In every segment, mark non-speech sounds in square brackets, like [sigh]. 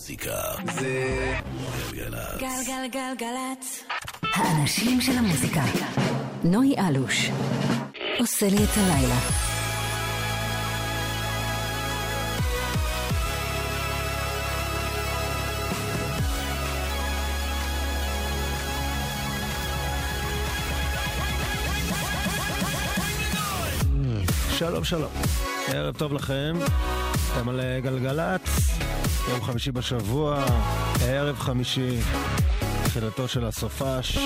המוזיקה זה גלגלצ. גלגלגלגלצ. האנשים של המוזיקה. נוי אלוש. עושה לי את הלילה. שלום שלום, ערב טוב לכם, אתם על אה, גלגלצ, יום חמישי בשבוע, ערב חמישי, תחילתו של הסופש,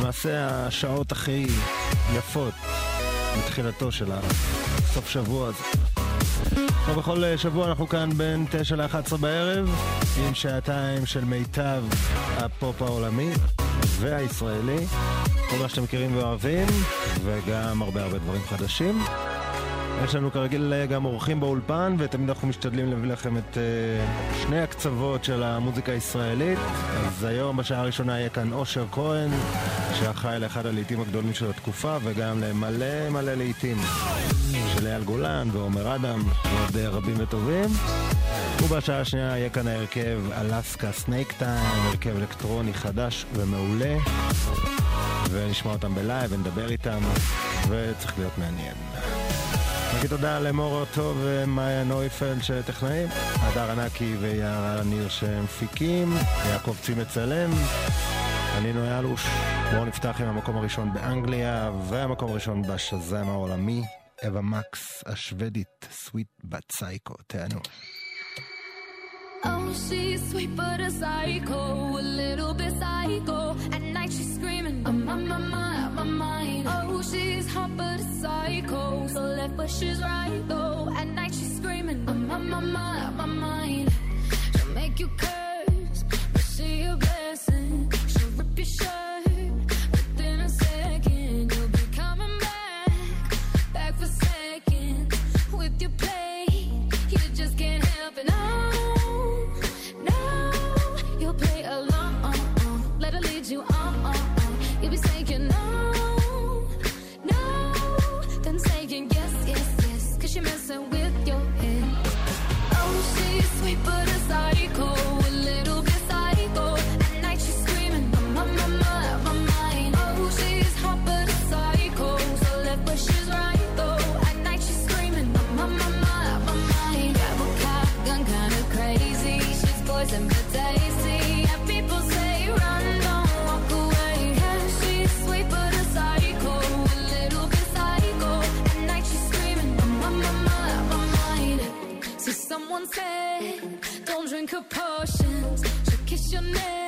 למעשה השעות הכי יפות מתחילתו של הסוף שבוע הזה. כמו בכל אה, שבוע אנחנו כאן בין 9 ל-11 בערב, עם שעתיים של מיטב הפופ העולמי והישראלי. כל מה שאתם מכירים ואוהבים, וגם הרבה הרבה דברים חדשים. יש לנו כרגיל אה, גם אורחים באולפן, ותמיד אנחנו משתדלים להביא לכם את uh, שני הקצוות של המוזיקה הישראלית. אז היום בשעה הראשונה יהיה כאן אושר כהן, שאחראי לאחד הלעיתים הגדולים של התקופה, וגם למלא מלא לעיתים של אייל גולן ועומר אדם ועוד uh, רבים וטובים. ובשעה השנייה יהיה כאן ההרכב אלסקה סנייק טיים, הרכב אלקטרוני חדש ומעולה. ונשמע אותם בלייב ונדבר איתם, וצריך להיות מעניין. נגיד תודה למור טוב ומאיה נויפלד שטכנאים, הדר ענקי ויערה ניר שמפיקים, יעקב צי מצלם, אני נוי אלוש. בואו נפתח עם המקום הראשון באנגליה, והמקום הראשון בשזם העולמי, אווה מקס השוודית, Sweet but Psycho, תיהנו. Oh, she's sweet but a psycho, a little bit psycho. At night she's screaming, I'm out my mind, my mind. Oh, she's hot but a psycho, so left but she's right though. At night she's screaming, I'm out my mind, my mind. She'll make you curse, but she a blessing. She'll rip your shirt someone said, don't drink her potions. She'll kiss your neck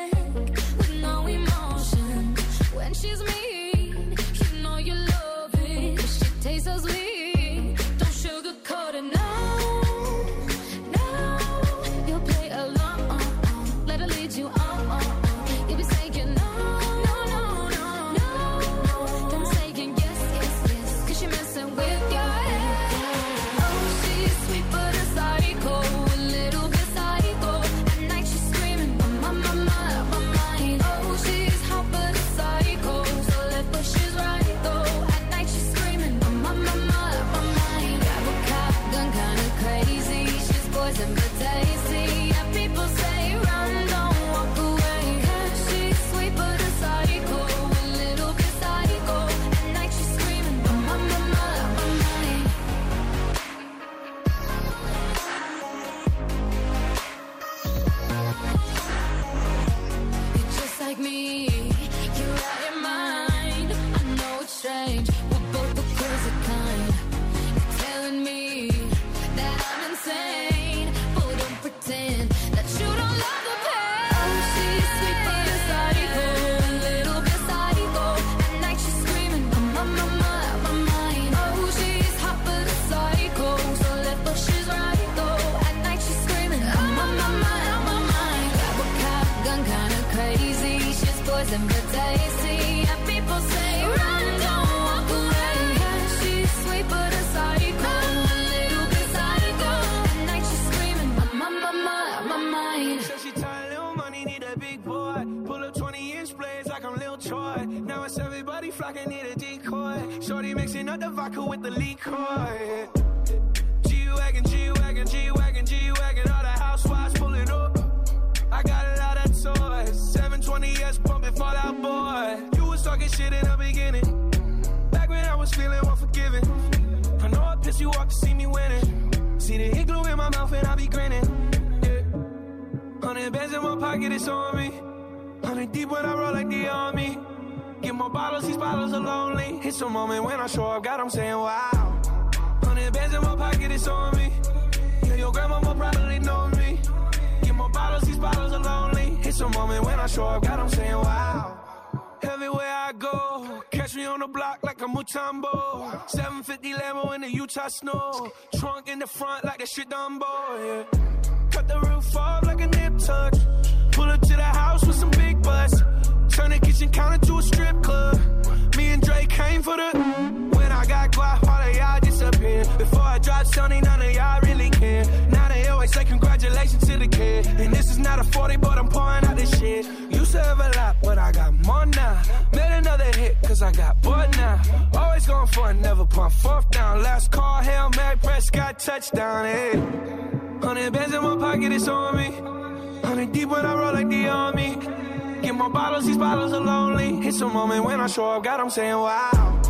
God, I'm saying wow.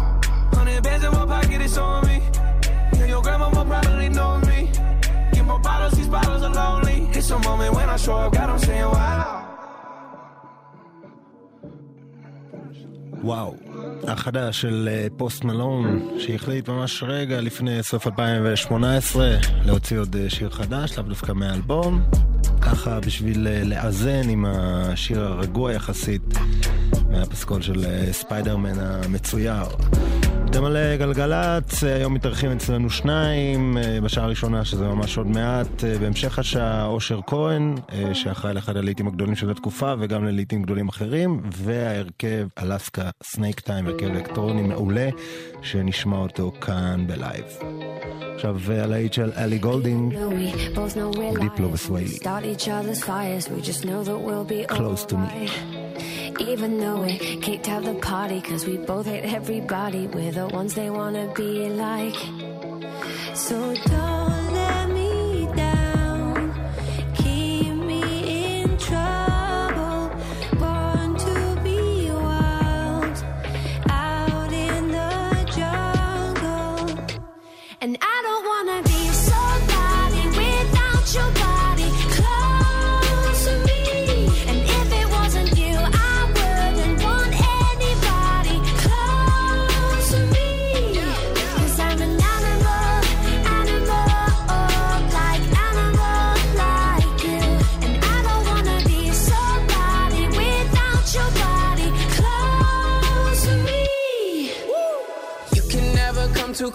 Hundred bands in my pocket, it's on me. Yeah, your grandma will probably know me. Get more bottles, these bottles are lonely. It's a moment when I show up, God, I'm saying wow. וואו, החדש של פוסט מלון, שהחליט ממש רגע לפני סוף 2018 להוציא עוד שיר חדש, לאו דווקא מהאלבום, ככה בשביל לאזן עם השיר הרגוע יחסית מהפסקול של אה, ספיידרמן המצויר. אתם על אה, גלגלצ, אה, היום מתארחים אצלנו שניים, בשעה הראשונה שזה ממש עוד מעט, בהמשך השעה אושר כהן, שאחראי לאחד הלהיטים הגדולים של התקופה וגם ללהיטים גדולים אחרים, וההרכב Alaska Snack Time, הרכב אלקטרוני מעולה, שנשמע אותו כאן בלייב. עכשיו הלהיט של אלי גולדינג, דיפלו וסוויי לי. Close to me. Even though we kicked out the party, cause we both hate everybody. We're the ones they wanna be like. So don't.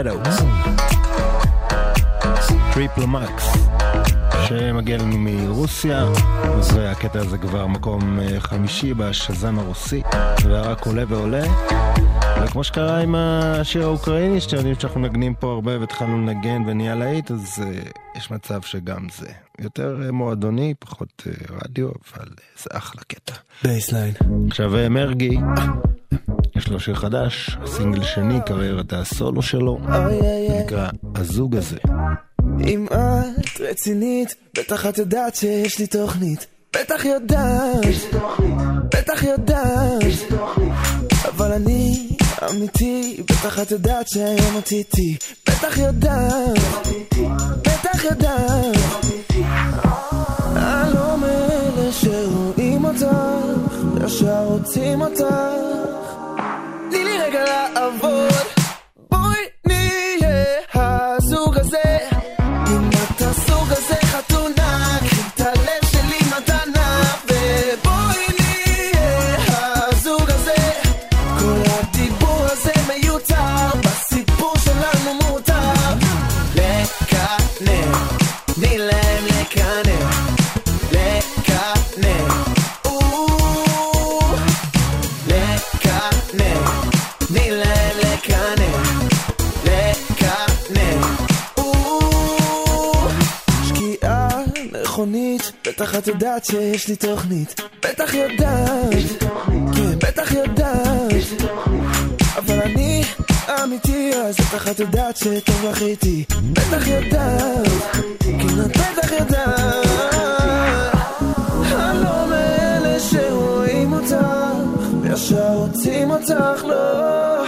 Shadows. טריפל מקס, שמגיע לנו מרוסיה, והקטע הזה כבר מקום אה, חמישי בשזן הרוסי, ורק עולה ועולה. וכמו שקרה עם השיר האוקראיני, שאתם יודעים שאנחנו מנגנים פה הרבה והתחלנו לנגן ונהיה להיט, אז אה, יש מצב שגם זה. יותר אה, מועדוני, פחות אה, רדיו, אבל אה, זה אחלה קטע. Bassline. עכשיו מרגי, יש לו שיר חדש, סינגל שני, קריירת הסולו שלו, נקרא הזוג הזה. אם את רצינית, בטח את יודעת שיש לי תוכנית. בטח יודעת, בטח יודעת, אבל אני אמיתי, בטח את יודעת שהיום את איתי. בטח יודעת, בטח יודעת, אני לא מאלה שרואים אותך, ישר רוצים אותך. תני לי יודעת שיש לי תוכנית. בטח יודעת, כן, בטח יודעת. אבל אני אמיתי, אז בטח את יודעת שטוב לך איתי. בטח יודעת, כן, את בטח יודעת. אני לא מאלה שרואים אותך, וישר רוצים אותך, לא.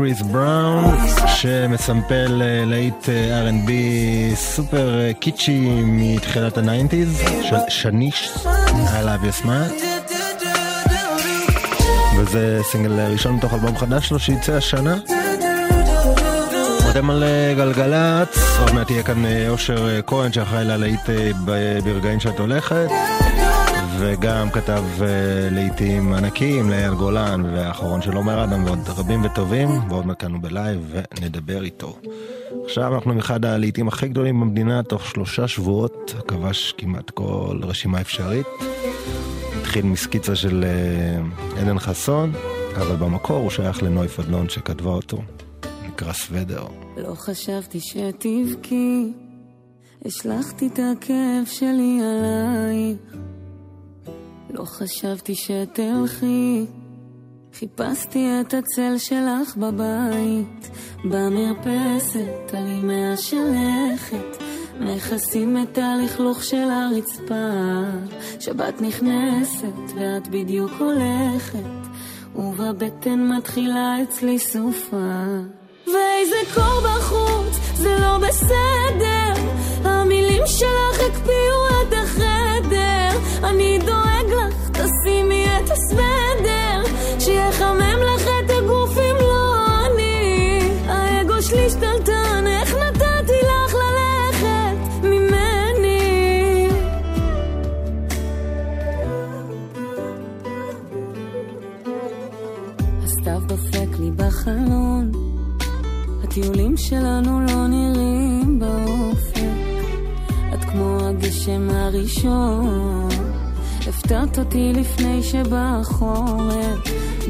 קריס בראון, שמסמפל אה, להיט אה, R&B סופר אה, קיטשי מתחילת הניינטיז, של שניס, I Love Your Smile. וזה סינגל ראשון מתוך אלבום חדש שלו שיצא השנה. אתם על גלגלצ, עוד מעט יהיה כאן אושר כהן שאחראי ללהיט ב- ברגעים שאת הולכת. וגם כתב אה, לעיתים ענקים לאייל גולן, והאחרון של עומר אדם, ועוד רבים וטובים, ועוד מעט כאן הוא בלייב, ונדבר איתו. עכשיו אנחנו עם אחד הלעיתים הכי גדולים במדינה, תוך שלושה שבועות, כבש כמעט כל רשימה אפשרית. התחיל מסקיצה של uh, עדן חסון, אבל במקור הוא שייך לנוי פדלון שכתבה אותו. נקרא סוודר. לא חשבתי שתבכי, השלכתי את הכאב שלי עלייך. לא חשבתי שתלכי, חיפשתי את הצל שלך בבית, במרפסת, על אמי השלכת. מכסים את הלכלוך של הרצפה, שבת נכנסת ואת בדיוק הולכת, ובבטן מתחילה אצלי סופה. ואיזה קור בחוץ, זה לא בסדר, המילים שלך הקפיאו את החדר, אני דואג לך, תשימי את הסוודר, שיחמם לך את הגוף אם לא אני. האגו שלי שתלטן, איך נתתי לך ללכת ממני? הסתיו דופק לי בחלון, הטיולים שלנו לא נראים באופק. את כמו הגשם הראשון, הפתעת אותי לפני שבא החורף.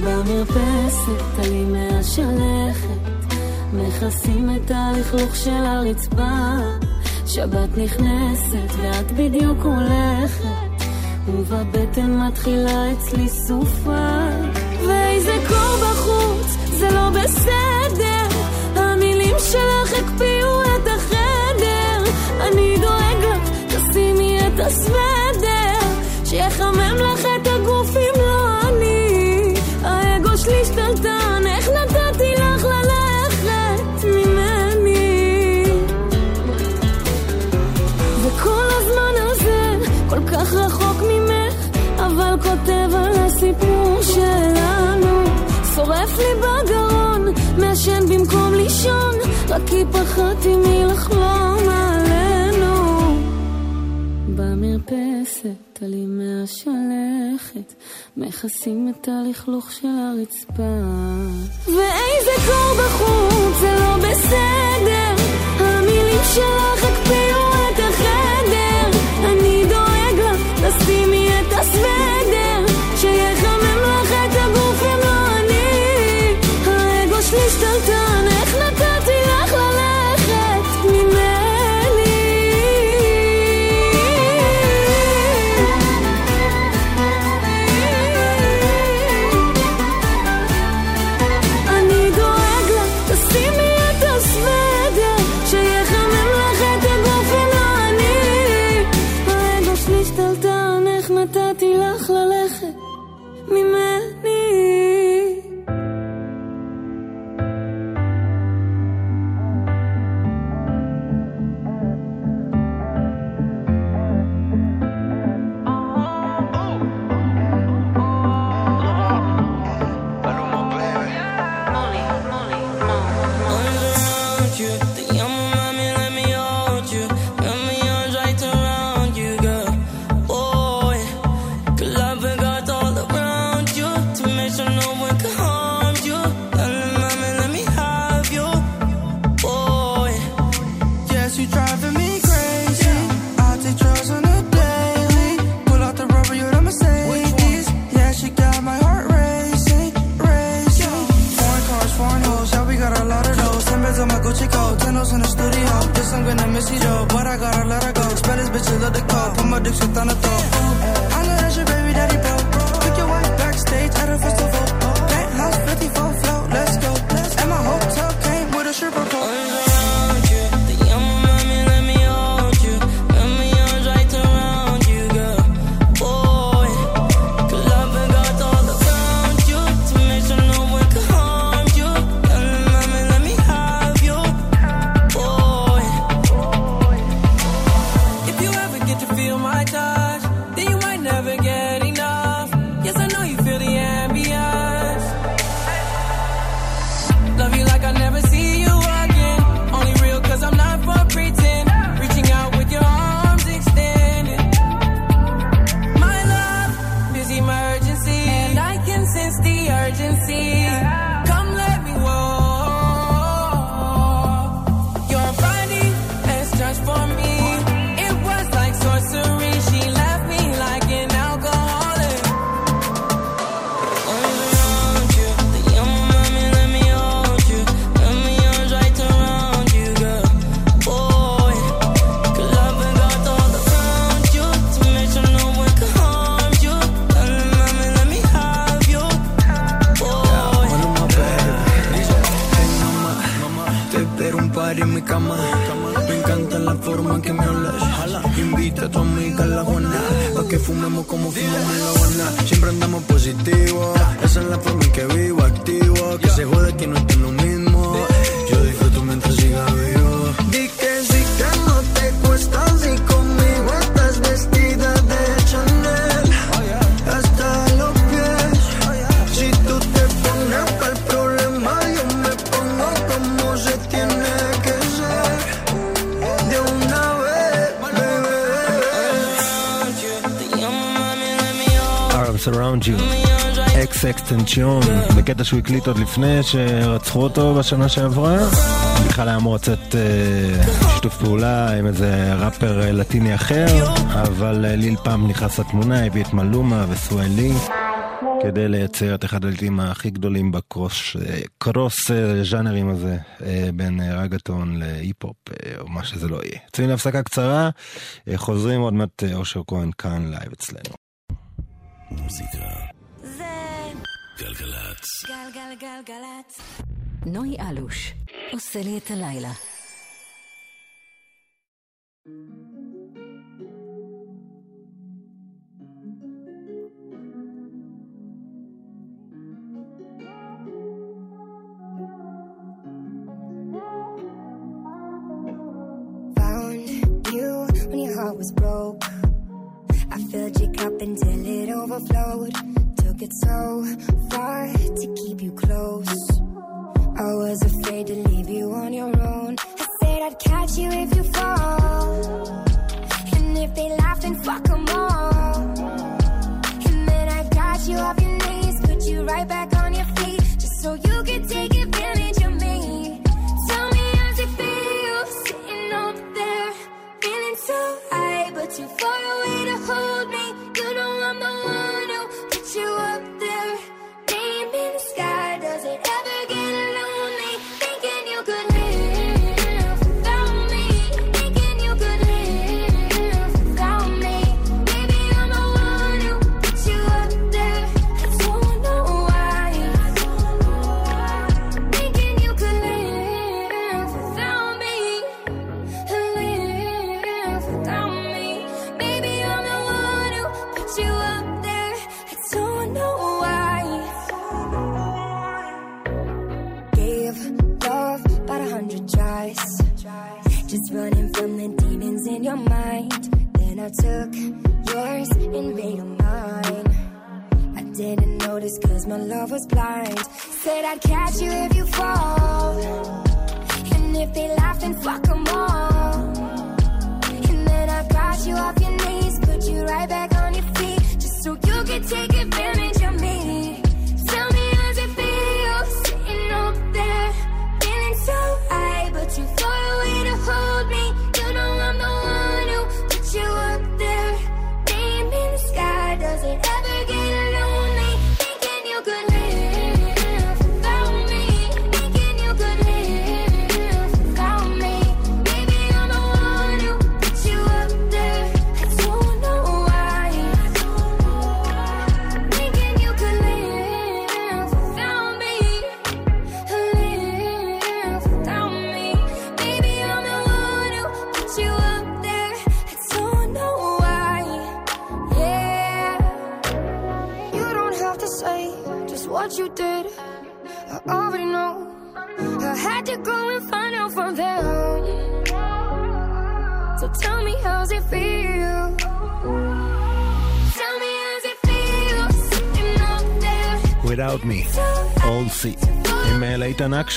במרפסת על ימי השלכת, מכסים את הלכלוך של הרצפה. שבת נכנסת ואת בדיוק הולכת, ובבטן מתחילה אצלי סופה. ואיזה קור בחוץ, זה לא בסדר, המילים שלך הקפיאו את החדר. אני דואג לך, תשימי את הסוודר, שיחמם לך את הגוף אם לא אני. האגו שלי שתלטן, איך נתתי לך ללכת ממני? וכל הזמן הזה כל כך רחוק ממך, אבל כותב על הסיפור שלנו. שורף לי בגרון, מעשן במקום לישון, רק כי פחדתי מלחלום עלינו. במרפסת על ימי השלכת, מכסים את הלכלוך של הרצפה. ואיזה קור בחוץ, זה לא בסדר, המילים שלך אקס אקסטנציון, בקטע שהוא הקליט עוד לפני שרצחו אותו בשנה שעברה. בכלל היה אמור לצאת אה, שיתוף פעולה עם איזה ראפר אה, לטיני אחר, אבל אה, ליל פאמפ נכנס לתמונה, הביא את מלומה וסוויי לי. כדי לייצר את אחד הלהיטים הכי גדולים ב cross cross ז'אנרים הזה, בין רגטון להיפ-הופ, או מה שזה לא יהיה. יוצאים להפסקה קצרה, חוזרים עוד מעט אושר כהן כאן לייב אצלנו. מוזיקה. נוי אלוש עושה לי את הלילה. Found you when your heart was broke. I filled your cup until it overflowed. Took it so far to keep you close. I was afraid to leave you on your own. I said I'd catch you if you fall. And if they laugh, then fuck 'em all. And then I got you off your knees, put you right back on your feet, just so you could take advantage of me. Tell me feel sitting up there, feeling so high, but too far away to hold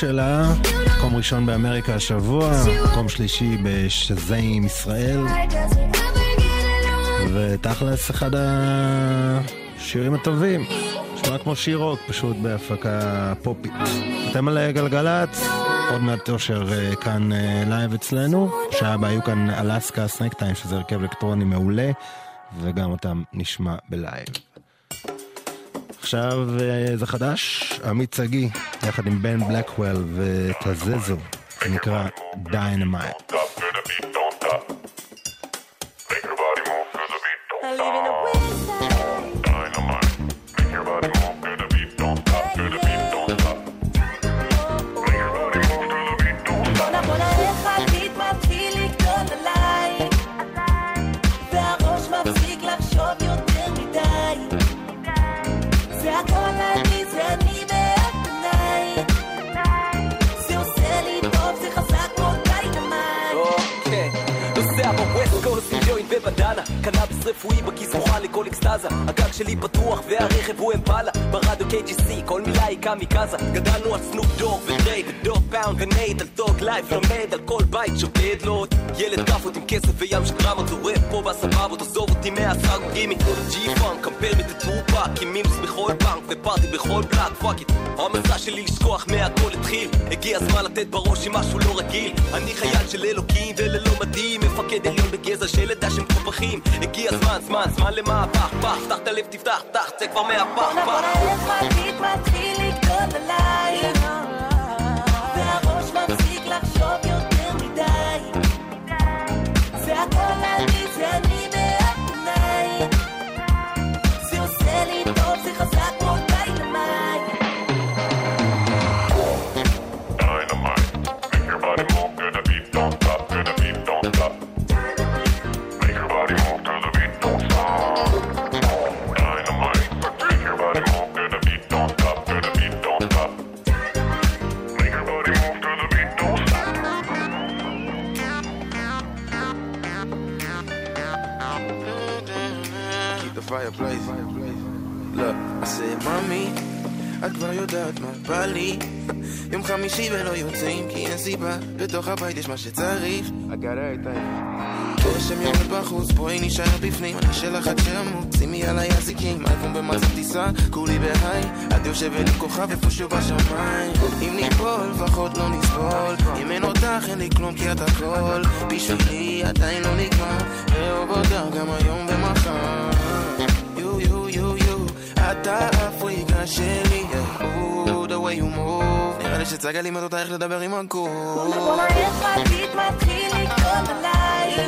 שלה, מקום ראשון באמריקה השבוע, מקום שלישי בשזאם ישראל? ותכלס אחד השירים הטובים. נשמע כמו שיר רוק, פשוט בהפקה פופית. אתם על אה, גלגלצ, עוד מעט אושר אה, כאן אה, לייב אצלנו. שעה הבאה היו כאן Alaska Snack Time, שזה הרכב אלקטרוני מעולה, וגם אותם נשמע בלייב. עכשיו אה, זה חדש, עמית שגיא, יחד עם בן בלקוול ותזזו, זה נקרא Dynamite. קמיקזה גדלנו על סנופ דוג ודרייק ודוג פאונד ונייט על טוג לייב לומד על כל בית שוקד לו. עוד ילד כאפות עם כסף וים של גרמות זורק פה בסבבות עזוב אותי מהסאג גימי ג'י פאנק קמפל מטטופק עם מינוס בכל בנק ופארטי בכל בלאק פאק איט. המסע שלי התחיל לתת בראש עם משהו לא רגיל. אני חייל של אלוקים וללא מדים מפקד עליון בגזע של עדה שמקופחים הגיע הזמן זמן זמן למהפך פח פתח את הלב תפתח פתח צא כבר מהפח פח. מתחיל מתחיל לגדול עליי fireplace. Look, I said, mommy, את כבר יודעת מה בא לי. [laughs] יום חמישי ולא יוצאים כי אין סיבה. בתוך הבית יש מה שצריך. Got everything. גשם יורד בחוץ, בואי נישאר בפנים. אני שלך עד שאמות, שימי עליי אזיקים. אייפון במצב טיסה, כולי בהיי. את יושבת עם כוכב איפשהו בשמיים. אם ניפול, לפחות לא נסבול. אם אין אותך, אין לי כלום כי את הכל. בשבילי עדיין לא נגמר. לאהוב אותך גם היום ומחר. את האפריקה שלי. Ooh, the way you move. נראה לי שצגה לימד אותה איך לדבר עם הגוף. בוא נראה חזית מתחיל לגדול עליי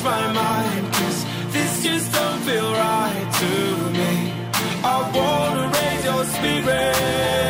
Change my mind, cause this just don't feel right to me. I wanna raise your spirits.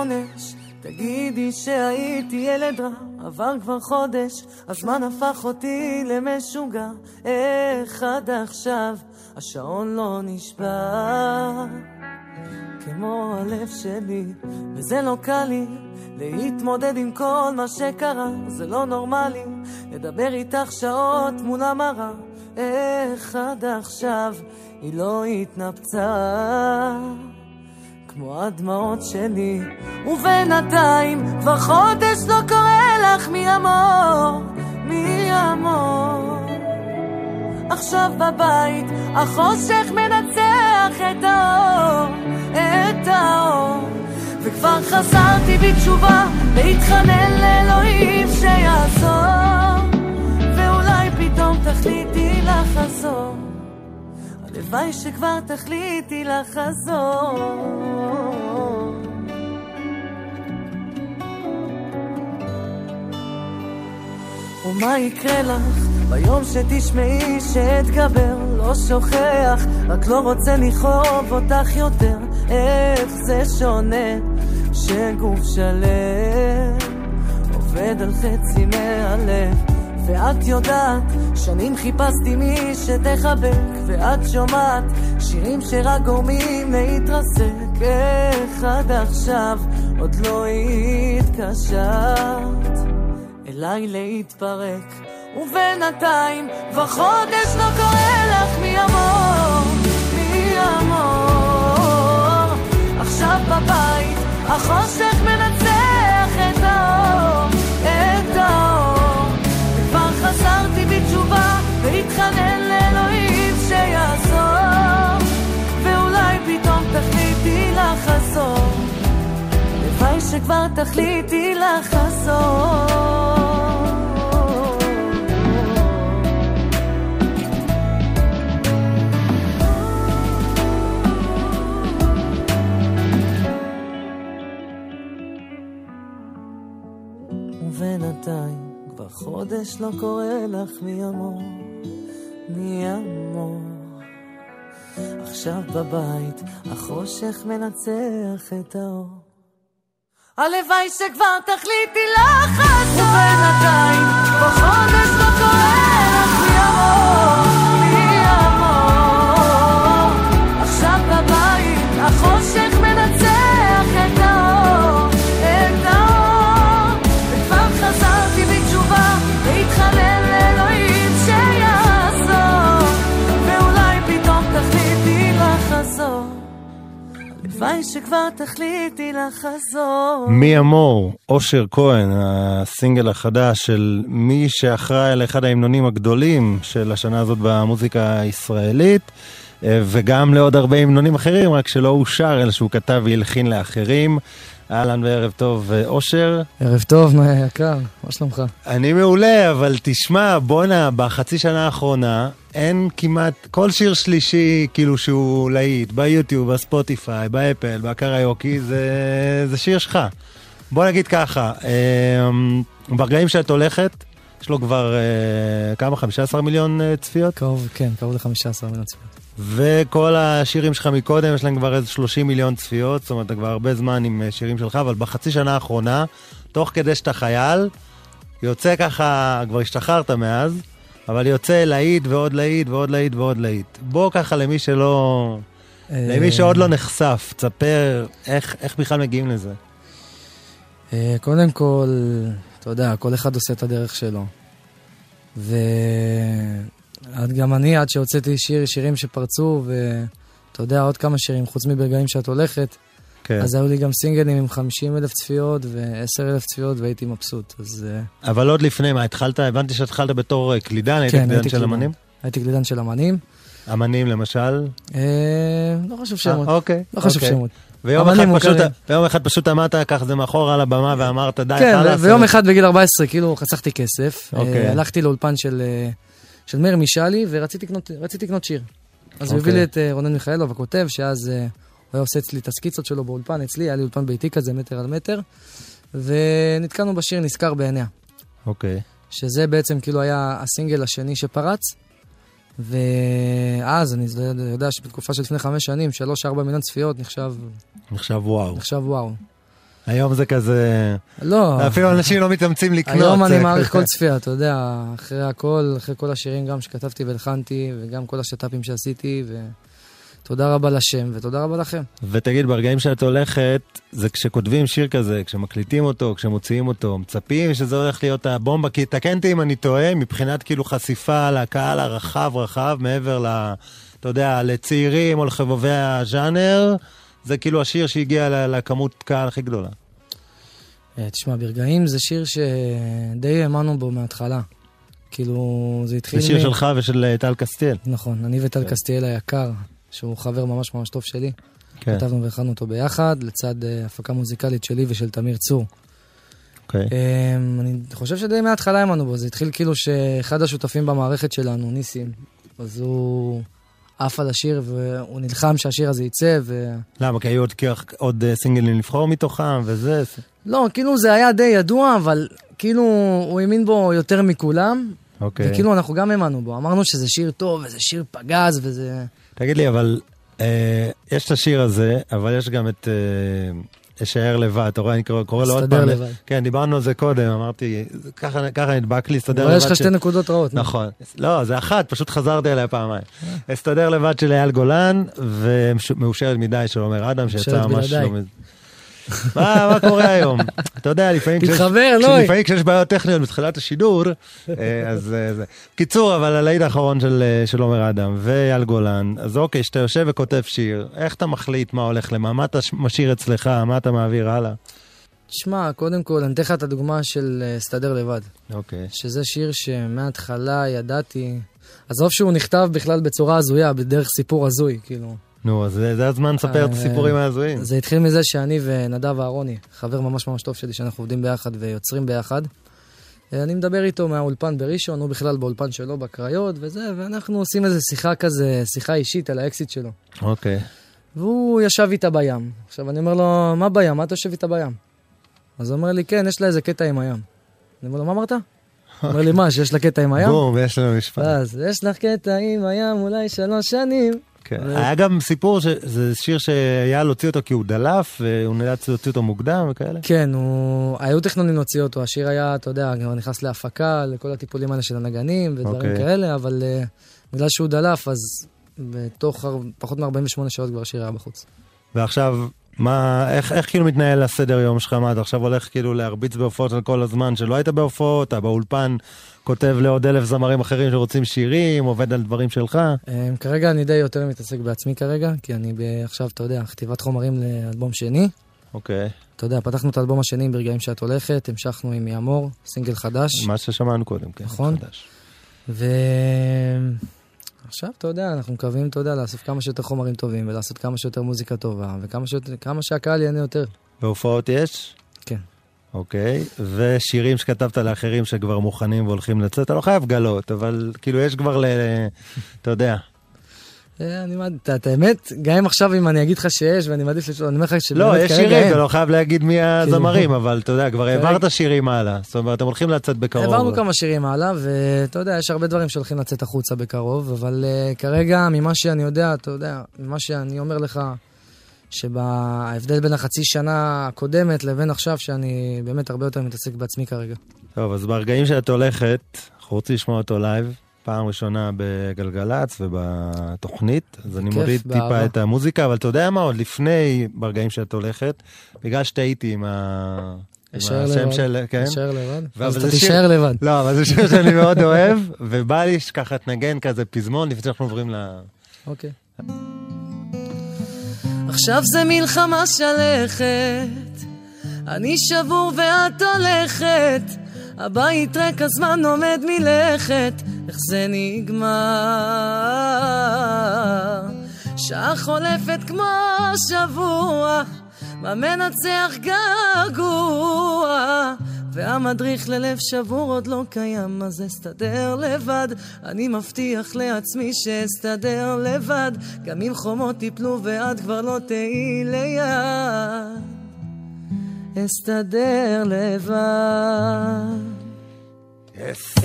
עונש, תגידי שהייתי ילד רע, עבר כבר חודש, הזמן הפך אותי למשוגע. איך עד עכשיו השעון לא נשבר? כמו הלב שלי, וזה לא קל לי להתמודד עם כל מה שקרה, זה לא נורמלי לדבר איתך שעות מול המראה. איך עד עכשיו היא לא התנפצה? כמו הדמעות שלי, ובינתיים כבר חודש לא קורא לך מי אמור, מי אמור. עכשיו בבית החושך מנצח את האור, את האור. וכבר חזרתי בתשובה להתחנן לאלוהים שיעזור, ואולי פתאום תחליטי לחזור. הלוואי שכבר תחליטי לחזור. ומה יקרה לך ביום שתשמעי שאתגבר? לא שוכח, רק לא רוצה לכאוב אותך יותר. איך זה שונה שגוף שלם עובד על חצי מהלב. ואת יודעת, שנים חיפשתי מי שתחבק, ואת שומעת שירים שרק גורמים להתרסק. איך עד עכשיו עוד לא התקשרת אליי להתפרק, ובינתיים כבר חודש לא קורא לך מי אמור, מי אמור. עכשיו בבית החושך מנצח שכבר תחליטי לחזור. ובינתיים כבר חודש לא קורא לך מי אמור, מי אמור. עכשיו בבית החושך מנצח את האור. הלוואי שכבר תחליטי לחזור. ובינתיים כבר חודש לא קורא לך מי הלוואי שכבר תחליטי לחזור. מי אמור, אושר כהן, הסינגל החדש של מי שאחראי על אחד ההמנונים הגדולים של השנה הזאת במוזיקה הישראלית, וגם לעוד הרבה המנונים אחרים, רק שלא אושר, אלא שהוא כתב והלחין לאחרים. אהלן וערב טוב, אה, אושר. ערב טוב, מה יקר? מה שלומך? אני מעולה, אבל תשמע, בואנה, בחצי שנה האחרונה אין כמעט, כל שיר שלישי כאילו שהוא להיט, ביוטיוב, בספוטיפיי, באפל, בקריוקי, זה, זה שיר שלך. בוא נגיד ככה, אה, ברגעים שאת הולכת, יש לו כבר אה, כמה? 15 מיליון אה, צפיות? קרוב, כן, קרוב ל-15 מיליון צפיות. וכל השירים שלך מקודם, יש להם כבר איזה 30 מיליון צפיות, זאת אומרת, אתה כבר הרבה זמן עם אה, שירים שלך, אבל בחצי שנה האחרונה, תוך כדי שאתה חייל, יוצא ככה, כבר השתחררת מאז, אבל יוצא להיט ועוד להיט ועוד להיט ועוד להיט. בוא ככה למי שלא... למי שעוד לא נחשף, תספר איך, איך בכלל מגיעים לזה. אה, קודם כל, אתה יודע, כל אחד עושה את הדרך שלו. ועד גם אני, עד שהוצאתי שיר, שירים שפרצו, ואתה יודע, עוד כמה שירים, חוץ מברגעים שאת הולכת, כן. אז היו לי גם סינגלים עם 50 אלף צפיות ו-10 אלף צפיות, והייתי מבסוט. אז אה, אבל עוד לפני, מה, התחלת, הבנתי שהתחלת בתור אה, קלידן, היית כן, קלידן הייתי של. אמנים? הייתי קלידן של אמנים. אמנים למשל? אה, לא חשוב שמות. אה, אוקיי. לא חשוב אוקיי. שמות. ויום אחד, פשוט. ויום אחד פשוט עמדת ככה מאחורה על הבמה ואמרת, די, כן, חלאס. ויום אחד בגיל 14, כאילו, חסכתי כסף. אוקיי. אה, הלכתי לאולפן של אה, של מאיר משאלי, ורציתי לקנות- שיר. אז הוא הביא אוקיי. לי את אה, רונן מיכאלוב, הכותב, שאז אה, הוא היה עושה אצלי את הסקיצות שלו באולפן, אצלי, היה לי אולפן ביתי כזה, מטר על מטר, ונתקענו בשיר נזכר בעיניה. אוקיי. שזה בעצם כאילו היה הסינגל השני שפרץ. ואז אני יודע שבתקופה של לפני חמש שנים, שלוש, ארבע מיליון צפיות נחשב, נחשב וואו. נחשב וואו. היום זה כזה... לא. אפילו אנשים לא מתאמצים לקנות. היום אני מעריך. כל צפייה, אתה יודע, אחרי הכל, אחרי כל השירים גם שכתבתי והלחנתי, וגם כל השת"פים שעשיתי, ותודה רבה לשם, ותודה רבה לכם. ותגיד, ברגעים שאת הולכת, זה כשכותבים שיר כזה, כשמקליטים אותו, כשמוציאים אותו, מצפים שזה הולך להיות הבומבה, כי תקן אותי אם אני טועה, מבחינת כאילו חשיפה לקהל הרחב רחב, מעבר ל... אתה יודע, לצעירים או לחבובי הז'אנר, זה כאילו השיר שהגיע לכמות קהל הכי גדולה. אה, תשמע, ברגעים זה שיר שדי האמנו בו מההתחלה. כאילו, זה התחיל... זה שיר מ- שלך ושל אה, טל קסטיאל. נכון, אני וטל קסטיאל היקר, שהוא חבר ממש ממש טוב שלי. כן. כתבנו והכנו אותו ביחד, לצד אה, הפקה מוזיקלית שלי ושל תמיר צור. אוקיי. אמ, אני חושב שדי מההתחלה האמנו בו, זה התחיל כאילו שאחד השותפים במערכת שלנו, ניסים, אז הוא עף על השיר והוא נלחם שהשיר הזה יצא, ו... למה? כי היו עוד, עוד אה, סינגלים לבחור מתוכם וזה. לא, כאילו זה היה די ידוע, אבל כאילו הוא האמין בו יותר מכולם, אוקיי. וכאילו אנחנו גם האמנו בו, אמרנו שזה שיר טוב, וזה שיר פגז, וזה... תגיד לי, אבל אה, יש את השיר הזה, אבל יש גם את אה, אשאר לבד, אתה רואה, אני קורא, קורא לו עוד פעם. לבד. כן, דיברנו על זה קודם, אמרתי, ככה, נדבק לי, אסתדר לבד. יש לך ש- שתי נקודות רעות. נכון. לא, זה אחת, פשוט חזרתי עליה פעמיים. אסתדר לבד של אייל גולן, ומאושרת מדי של עומר אדם, שיצא ממש... מה, קורה היום? אתה יודע, לפעמים כשיש- בעיות טכניות בתחילת השידור, אה, אז אה, זה. קיצור, אבל הלהיט האחרון של אה, של עומר אדם ואייל גולן, אז אוקיי, שאתה יושב וכותב שיר, איך אתה מחליט מה הולך למה? מה אתה משאיר אצלך? מה אתה מעביר הלאה? תשמע, קודם כל, אני אתן לך את הדוגמה של אסתדר לבד. אוקיי. שזה שיר שמההתחלה ידעתי... עזוב שהוא נכתב בכלל בצורה הזויה, בדרך סיפור הזוי, כאילו. נו, אז זה זה הזמן לספר את אה, הסיפורים ההזויים. זה התחיל מזה שאני ונדב אהרוני, חבר ממש ממש טוב שלי, שאנחנו עובדים ביחד ויוצרים ביחד. אה, אני מדבר איתו מהאולפן בראשון, הוא בכלל באולפן שלו בקריות וזה, ואנחנו עושים איזה שיחה כזה, שיחה אישית על האקסיט שלו. אוקיי. והוא ישב איתה בים. עכשיו אני אומר לו, מה בים? מה אתה יושב איתה בים? אז הוא אומר לי, כן, יש לה איזה קטע עם הים. אני אומר לו, מה אמרת? הוא אומר לי, מה, שיש לה קטע עם הים? בום, יש לנו משפט. אז יש לך קטע עם הים אולי שלוש שנים. כן. ו- היה גם סיפור שזה שיר שאייל הוציא אותו כי הוא דלף, והוא נאלץ להוציא אותו מוקדם וכאלה. כן, הוא... היו תכנונים להוציא אותו, השיר היה, אתה יודע, כבר נכנס להפקה, לכל הטיפולים האלה של הנגנים ודברים אוקיי. כאלה, אבל uh, בגלל שהוא דלף, אז בתוך הר- פחות מ-48 שעות כבר השיר היה בחוץ. ועכשיו, מה, איך, איך כאילו מתנהל הסדר יום שלך? מה, אתה עכשיו הולך כאילו להרביץ בהופעות על כל הזמן שלא היית בהופעות, אתה באולפן כותב לעוד אלף זמרים אחרים שרוצים שירים, עובד על דברים שלך? Um, כרגע אני די יותר מתעסק בעצמי כרגע, כי אני עכשיו, אתה יודע, כתיבת חומרים לאלבום שני. אוקיי. אתה יודע, פתחנו את האלבום השני ברגעים שאת הולכת, המשכנו עם יעמור, סינגל חדש. מה ששמענו קודם, כן. נכון. חדש. ועכשיו, אתה יודע, אנחנו מקווים, אתה יודע, לאסוף כמה שיותר חומרים טובים ולעשות כמה שיותר מוזיקה טובה, וכמה שיותר, כמה שהקהל ייהנה יותר. בהופעות יש? כן. אוקיי, ושירים שכתבת לאחרים שכבר מוכנים והולכים לצאת, אתה לא חייב גלות, אבל כאילו יש כבר ל... אתה יודע. אה, אני מעדיף, את האמת, גם אם עכשיו אם אני אגיד לך שיש, ואני מעדיף לשאול, אני אומר לך שבאמת לא, יש כרגע שירים, אין. אתה לא חייב להגיד מי הזמרים, אבל אתה יודע, כבר כרגע- העברת שירים הלאה. זאת אומרת, אתם הולכים לצאת בקרוב. העברנו כמה שירים הלאה, ואתה יודע, יש הרבה דברים שהולכים לצאת החוצה בקרוב, אבל uh, כרגע, ממה שאני יודע, אתה יודע, ממה שאני אומר לך, שההבדל בין החצי שנה הקודמת לבין עכשיו, שאני באמת הרבה יותר מתעסק בעצמי כרגע. טוב, אז ברגעים שאת הולכת, אנחנו רוצים לשמוע אותו לייב, פעם ראשונה בגלגלצ ובתוכנית, אז אני מוריד באהבה. טיפה את המוזיקה, אבל אתה יודע מה, עוד לפני ברגעים שאת הולכת, בגלל שטעיתי עם ה... אשאר לבד. של, כן? אשאר לבד. אז אתה תישאר לבד. לא, אבל זה שיר שאני מאוד אוהב, ובא לי שככה תנגן כזה פזמון לפני שאנחנו עוברים ל... אוקיי. עכשיו זה מלחמה שלכת, אני שבור ואת הולכת, הבית ריק הזמן עומד מלכת, איך זה נגמר? שעה חולפת כמו שבוע, מה מנצח געגוע? והמדריך ללב שבור עוד לא קיים, אז אסתדר לבד. אני מבטיח לעצמי שאסתדר לבד, גם אם חומות תיפלו ואת כבר לא תהיי ליד. אסתדר לבד.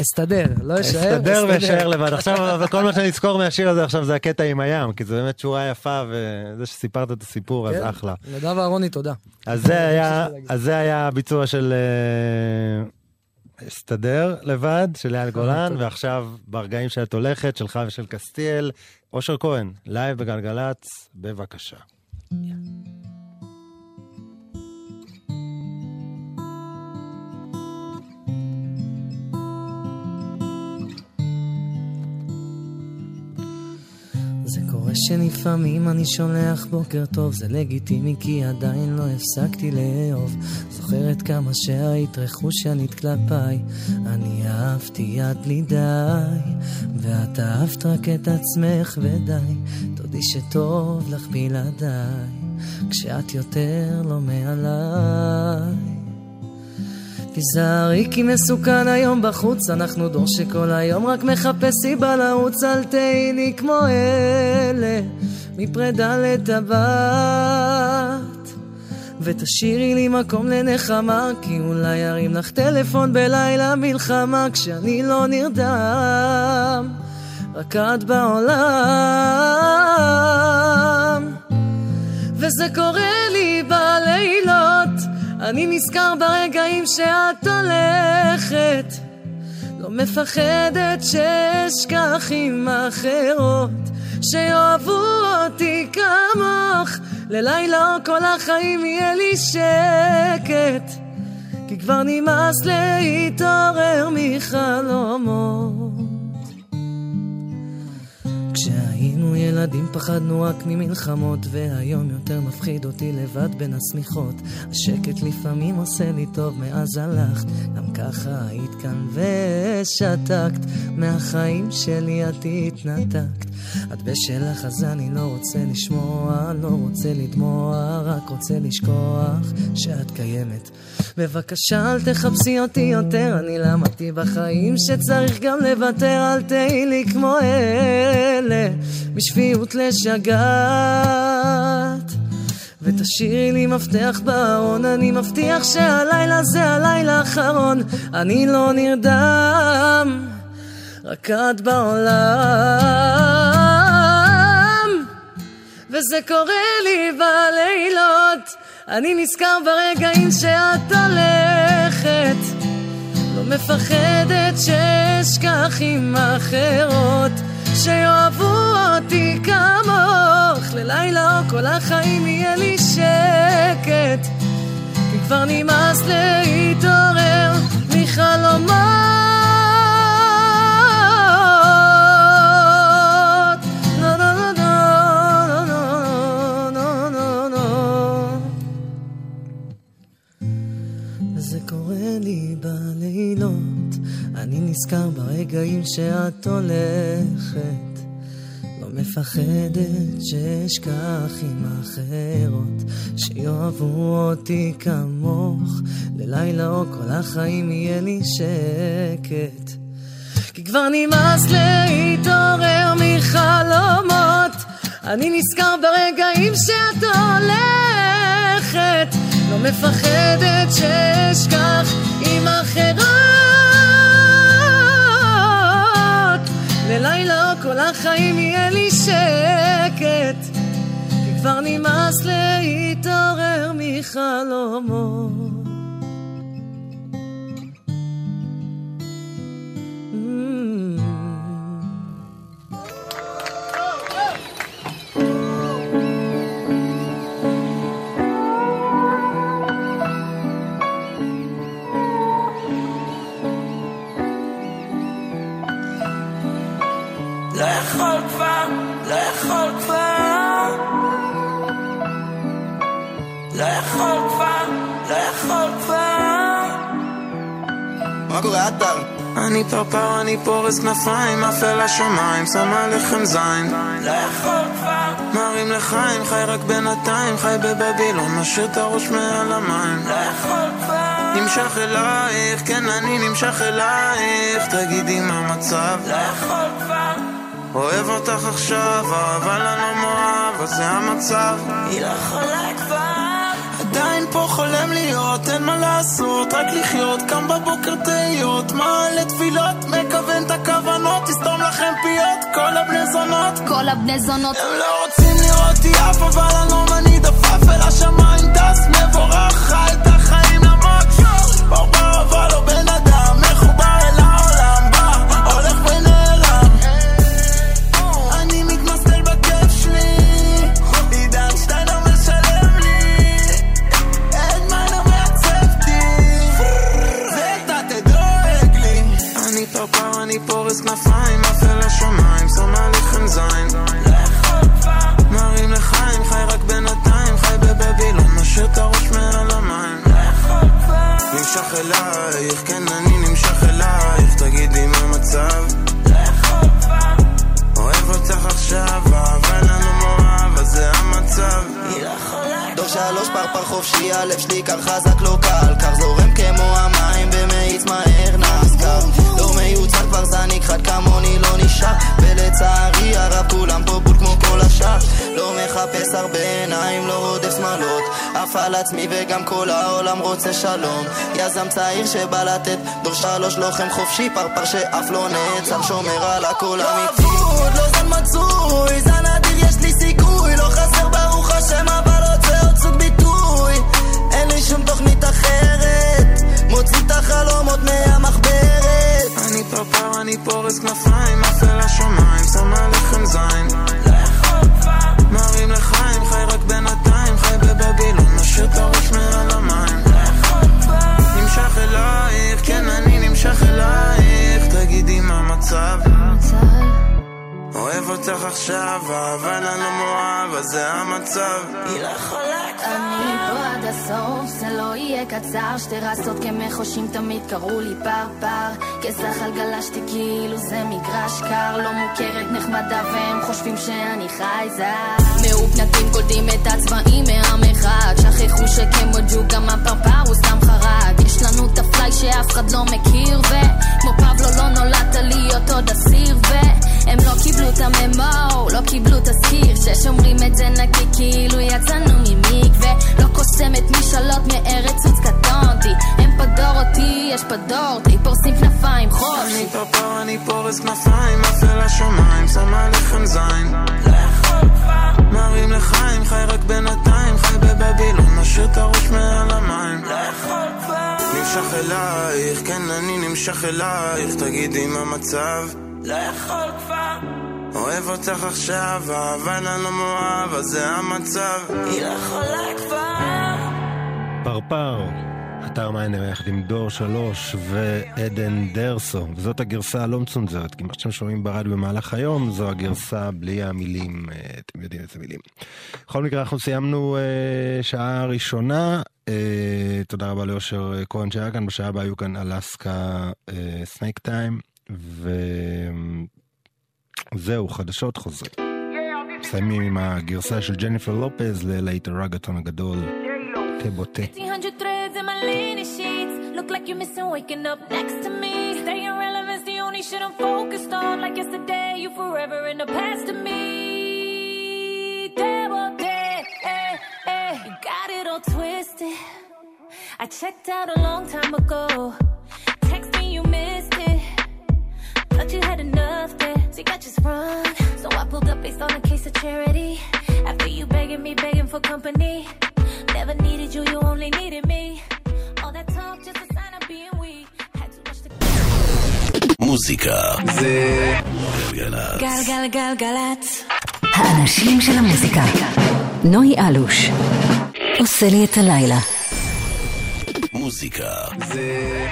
אסתדר, לא אשאר, אסתדר ואשאר לבד. עכשיו, כל מה שאני אזכור מהשיר הזה עכשיו זה הקטע עם הים, כי זו באמת שורה יפה, וזה שסיפרת את הסיפור, אז כן. אחלה. נדב אהרוני, תודה. אז זה היה, אז זה היה הביצוע של אה, אסתדר לבד, של אייל גולן, תודה. ועכשיו ברגעים שאת הולכת, שלך ושל קסטיאל, אושר כהן, לייב בגלגלצ, בבקשה. זה קורה שלפעמים אני שולח בוקר טוב, זה לגיטימי כי עדיין לא הפסקתי לאהוב. זוכרת כמה שהיית רכושנית כלפיי, אני אהבתי עד בלי די, ואת אהבת רק את עצמך ודי. תודי שטוב לך בלעדיי, כשאת יותר לא מעליי. תיזהרי כי מסוכן היום בחוץ, אנחנו דור שכל היום רק מחפש סיבה לרוץ, אל תהי לי כמו אלה, מפרידה לטבעת. ותשאירי לי מקום לנחמה, כי אולי ירים לך טלפון בלילה מלחמה, כשאני לא נרדם, רק את בעולם. וזה קורה לי בלילות, אני נזכר ברגעים שאת הולכת. לא מפחדת שאשכח עם אחרות, שיאהבו אותי כמוך. ללילה או כל החיים יהיה לי שקט, כי כבר נמאס להתעורר מחלומות. ילדים פחדנו רק ממלחמות והיום יותר מפחיד אותי לבד בין השמיכות. השקט לפעמים עושה לי טוב מאז הלכת גם ככה היית כאן ושתקת. מהחיים שלי את התנתקת את בשלך אז אני לא רוצה לשמוע לא רוצה לדמוע רק רוצה לשכוח שאת קיימת. בבקשה אל תחפשי אותי יותר אני למדתי בחיים שצריך גם לוותר אל תהי לי כמו אלה משפיות לשגעת. ותשאירי לי מפתח בארון אני מבטיח שהלילה זה הלילה האחרון אני לא נרדם רק את בעולם וזה קורה לי בלילות. אני נזכר ברגעים שאת הולכת לא מפחדת שאשכח עם אחרות שיאהבו אותי כמוך. ללילה או כל החיים יהיה לי שקט. כי כבר נמאס להתעורר מחלומות קורה לי בלילות, אני נזכר ברגעים שאת הולכת. לא מפחדת שאשכח עם אחרות, שיאהבו אותי כמוך, ללילה או כל החיים יהיה לי שקט. כי כבר נמאס להתעורר מחלומות, אני נזכר ברגעים שאת הולכת, מפחדת שאשכח עם אחרות. ללילה כל החיים יהיה לי שקט, כי כבר נמאס להתעורר מחלומות. יכול כבר, לא יכול כבר. לא יכול כבר, לא יכול כבר. מה קורה, עטר? אני פרפר, אני פורס כנפיים, עף אל השמיים, שם עליכם זין. לא יכול כבר, מרים לחיים, חי רק בינתיים, חי בבבילון, משאיר את הראש מעל המים. לא יכול כבר, נמשך אלייך, כן אני נמשך אלייך, תגידי מה המצב. לא יכול כבר, אוהב אותך עכשיו, אבל אני לא מאוהב, אז זה המצב. היא לא יכולה כבר. עדיין פה חולם להיות, אין מה לעשות, רק לחיות, קם בבוקר תהיות, מעלה תפילות, מכוון את הכוונות, תסתום לכם פיות, כל הבני זונות. כל הבני זונות הם לא רוצים לראותי עף, אבל אני לא מניד עפף אל השמיים, טס מבורך, חי את החיים פרפר חופשי, הלב שלי קר חזק לא קל, קר זורם כמו המים ומאיץ מהר נזכר. לא מיוצר כבר זניק חד כמוני לא נשאר, ולצערי הרב כולם פה בול כמו כל השאר. לא מחפש הרבה עיניים, לא רודף שמאלות, עף על עצמי וגם כל העולם רוצה שלום. יזם צעיר שבא לתת, דור שלוש לוחם חופשי, פרפר שאף לא נעצר, שומר על הכל אמיתי. אבוד, לא זן מצוי, זן אדיר יש לי סיכוי, לא חסר ברוך השם תוכנית אחרת, מוציא את החלומות מהמחברת. אני פרפר, אני פורס כנפיים, עף אל השמיים, שם עליכם זין. מרים לחיים, חי רק בינתיים, חי בבבילון, משאיר את הראש מעל המים. נמשך אלייך, כן אני נמשך אלייך, תגידי מה המצב. אוהב אותך עכשיו, אבל אני לא מאוהב, אז זה המצב. היא לא יכולה אני פה עד הסוף, זה לא יהיה קצר. שתי רסות כמחושים תמיד קראו לי פרפר. כזחל גלשתי כאילו זה מגרש קר. לא מוכרת נחמדה והם חושבים שאני חייזר מאופנתים קולטים את הצבעים מעם אחד שכחו שכמו ג'ו גם הפרפר הוא סתם חרג. יש לנו את שאף אחד לא מכיר וכמו פבלו לא נולדת להיות עוד אסיר והם לא קיבלו את הממו, לא קיבלו תזכיר ששומרים את זה נקי כאילו יצאנו ממקווה. לא קוסמת משאלות מארץ עוץ קטונתי. הם פדור אותי, יש פדורתי פורסים כנפיים חופשי אני פרפר, אני פורס כנפיים, עף אל השמיים, שם עליכם זין. מרים לחיים, חי רק בינתיים, חי בבבילון, משאיר את הראש מעל המים. נמשך אלייך, כן אני נמשך אלייך, תגידי מה המצב. לא יכול כבר, אוהב אותך עכשיו, אבל אני לא מאוהב, אז זה המצב. היא לא יכולה כבר. פרפר, אתר מיינר יחד עם דור שלוש ועדן דרסו, וזאת הגרסה הלא מצונזרת, כי מה שאתם שומעים ברדיו במהלך היום זו הגרסה בלי המילים, אה, אתם יודעים איזה מילים. בכל מקרה אנחנו סיימנו אה, שעה ראשונה, אה, תודה רבה לאושר אה, כהן שהיה כאן, בשעה הבאה יהיו כאן Alaska אה, Snack Time, וזהו, חדשות חוזרים. מסיימים עם הגרסה של ג'ניפר לופז ללהיט הרגטון הגדול, כבוטה. 100 threads in my linen sheets. Look like you're missing waking up next to me. Staying relevant's the only shit I'm focused on. Like yesterday, you forever in the past to me. Debote, eh, eh. You got it all twisted. I checked out a long time ago. Text me, you missed it. Thought you had enough there, so you got just run. So I pulled up based on a case of charity. After you begging me, begging for company. Never needed you, you only needed me. All that talk, just a sign of being weak. Had too much to מוזיקה זה גלגלצ. גלגלגלגלצ. האנשים של המוזיקה. נוי אלוש. עושה לי את הלילה. המוזיקה זה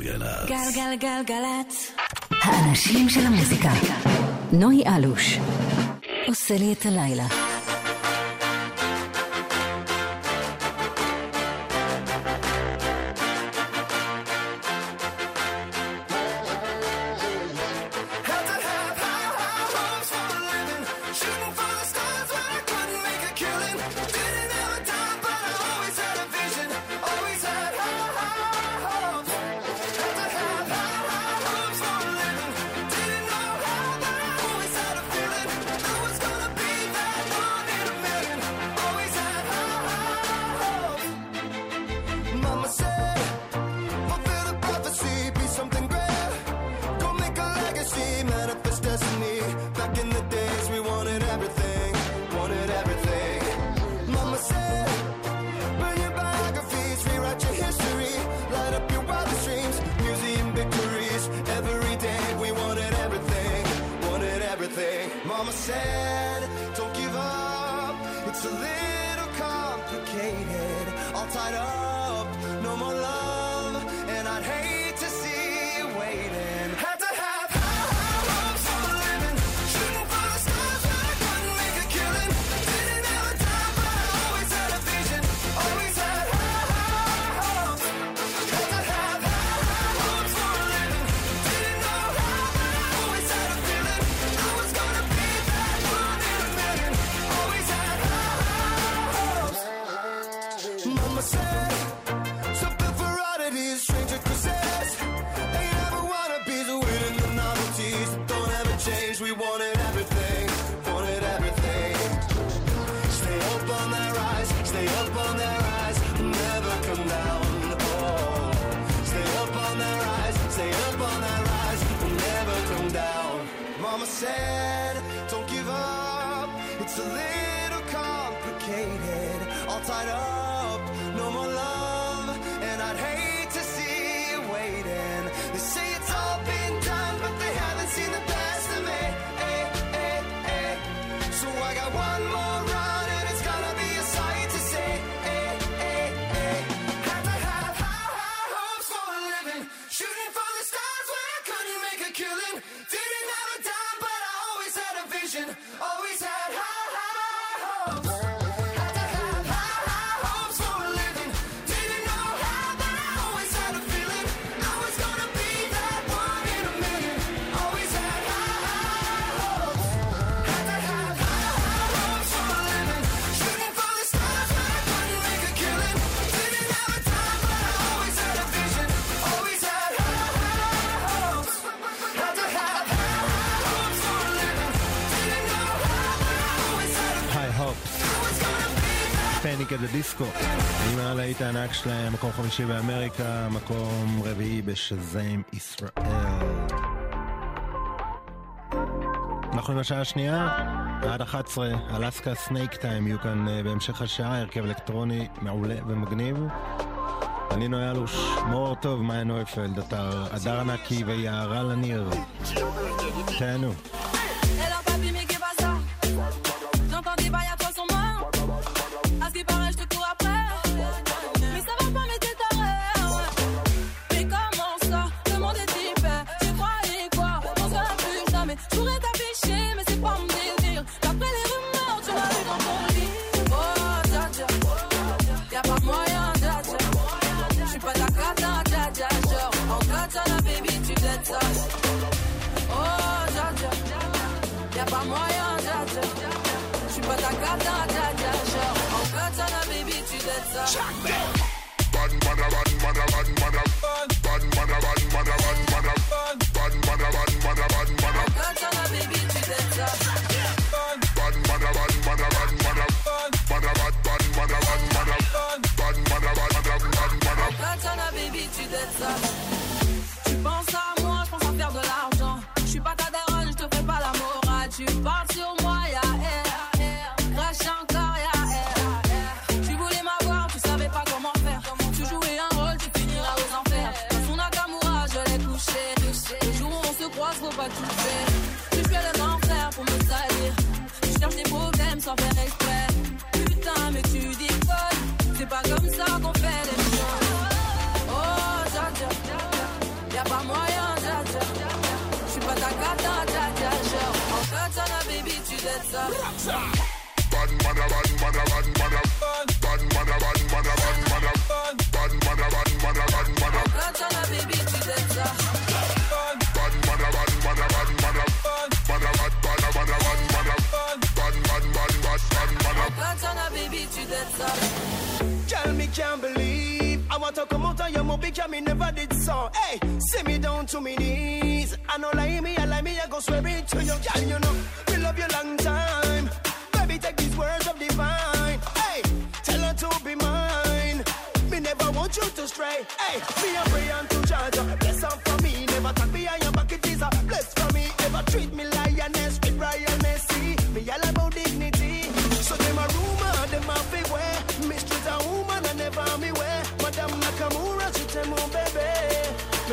גלגלצ. גלגלגלגלצ. האנשים של המוזיקה. נוי אלוש. עושה לי את הלילה. דיסקו. עם הלהיט הענק שלהם, מקום חמישי באמריקה, מקום רביעי בשזאם ישראל. אנחנו עם השעה השנייה, עד 11, Alaska Snack Time יהיו כאן אה, בהמשך השעה, הרכב אלקטרוני מעולה ומגניב. אני נוי אלוש, מור טוב, מאיה נויפלד, אתר, אדר נקי ויערה לניר. תהנו.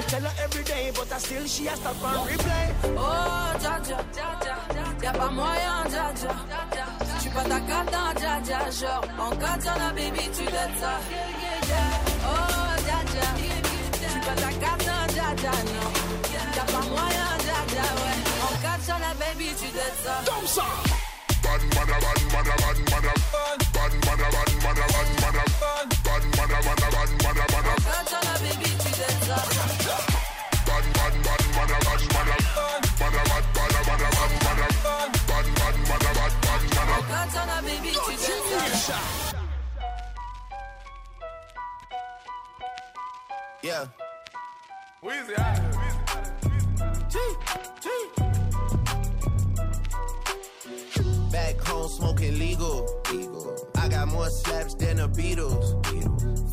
Tell her every day, but I still she has stop and replay. Oh, Jaja, y'a pas moyen, Jaja. Tu pas ta carte, Jaja, genre en katana, baby, tu dettes ça. Oh, Jaja, tu pas ta carte, Jaja, non. Y'a pas moyen, Jaja, ouais. En katana, baby, tu dettes ça. Comme ça. Ban, ban, ban, ban, ban, ban, ban, ban, ban, ban, ban, ban. Katana, baby, tu d'être ça. Yeah. Weezy, Back home smoking legal. legal. I got more slaps than the Beatles. Beatles.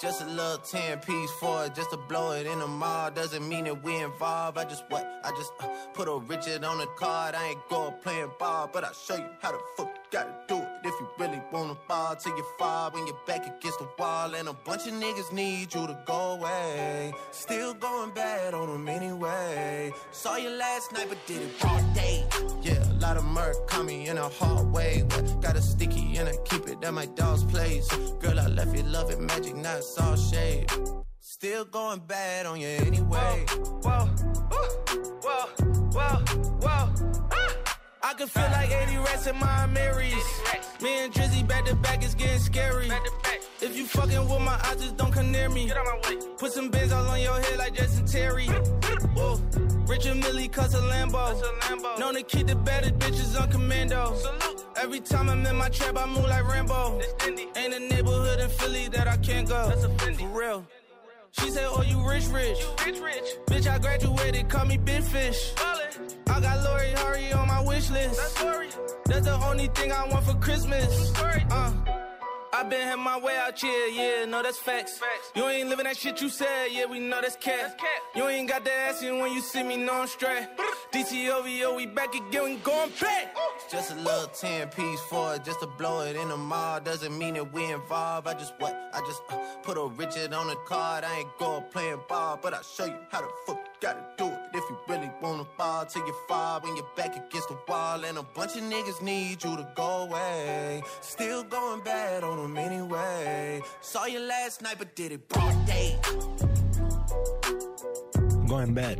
Just a little 10 piece for it, just to blow it in the mall. Doesn't mean that we involved. I just what? I just uh, put a Richard on the card. I ain't going playing ball, but I'll show you how the fuck you gotta do it. If you really wanna ball till you fall when you're back against the wall. And a bunch of niggas need you to go away. Still going bad on them anyway. Saw you last night, but did it all day. Yeah, a lot of murk caught me in a hard way. Got a sticky and I keep it at my dog's place. Girl, I left you love it magic, not all shade. Still going bad on you anyway. Whoa, whoa, whoa, whoa. whoa. I can feel like 80 rats in my Marys. Me and Drizzy back to back is getting scary. If you fucking with my eyes, just don't come near me. Put some bins all on your head like Jason Terry. [laughs] Whoa. Richard Millie cuss a Lambo. Known to keep the baddest bitches on commando. Salute. Every time I'm in my trap, I move like Rambo. Ain't a neighborhood in Philly that I can't go. For real. She said, Oh, you rich, rich. rich, rich. Bitch, I graduated, call me Big Fish. I got Lori Hurry on my wish list. That's, That's, the only thing I want for Christmas. Uh, I been had my way out here, yeah, no, that's facts. You ain't living that shit you said, yeah, we know that's cat. You ain't got the ass in when you see me, no, I'm straight. DTOVO, we back again, we going back. It's just a little 10 piece for it, just to blow it in the mall. Doesn't mean that we involved. I just what? I just uh, put a Richard on the card. I ain't going playing ball, but I'll show you how to fuck you gotta do it. If you really wanna ball till you fall when you're back against the wall. And a bunch of niggas need you to go away. Still going bad on them anyway. Saw you last night, but did it broad day. going bad.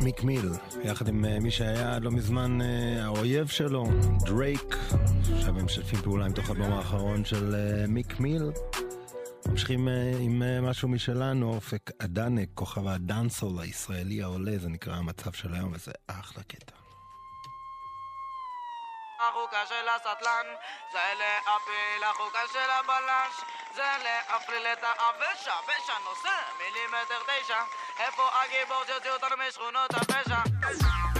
מיק מיל, יחד עם אה, מי שהיה עד לא מזמן אה, האויב שלו, דרייק, עכשיו הם משתפים פעולה עם תוך אלבום האחרון של אה, מיק מיל. ממשיכים אה, עם אה, משהו משלנו, אופק אדנק, כוכב הדאנסול הישראלי העולה, זה נקרא המצב של היום, וזה אחלה קטע. החוקה של הסטלן זה להפיל החוקה של הבלש זה להפליל את העבשה ושהנושא מילימטר תשע איפה הגיבור שהוציא אותנו משכונות הפשע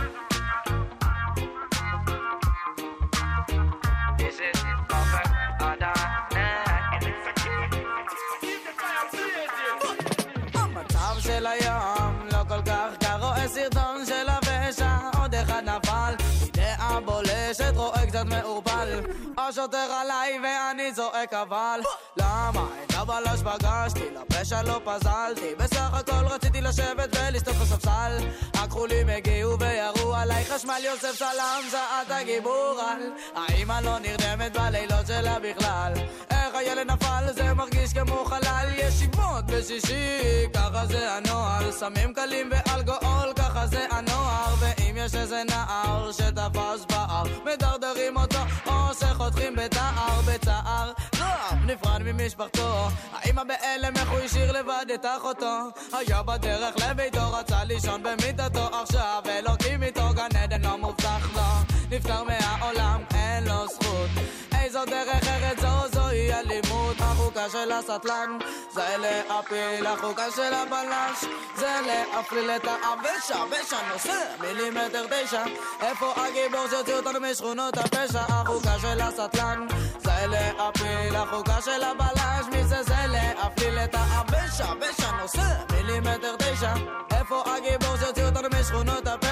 השוטר עליי ואני צועק אבל למה? את הבלש פגשתי לפשע לא פזלתי בסך הכל רציתי לשבת ולסתות בספסל הכחולים הגיעו וירו עליי חשמל יוסף סלאם זעת הגיבור על. האמא לא נרדמת בלילות שלה בכלל. איך הילד נפל? זה מרגיש כמו חלל. ישיבות בשישי ככה זה הנוהל סמים קלים ואלכוהול ככה זה הנוער. ואם יש איזה נער שתפס בער מדרדרים נפרד ממשפחתו. האמא בהלם איך הוא השאיר לבד את אחותו? היה בדרך לביתו רצה לישון במיטתו. עכשיו אלוקים איתו גן עדן לא מובטח לו. נפטר הסטלן זה להפיל החוקה של הבלש. זה להפליל את העבש העבש הנושא מילימטר תשע. איפה הגיבור שהוציא אותנו משכונות הפשע? החוקה של הסטלן. זה להפיל החוקה של הבלש. מי זה זה להפליל את העבש העבש הנושא מילימטר תשע? איפה הגיבור שהוציא אותנו משכונות הפשע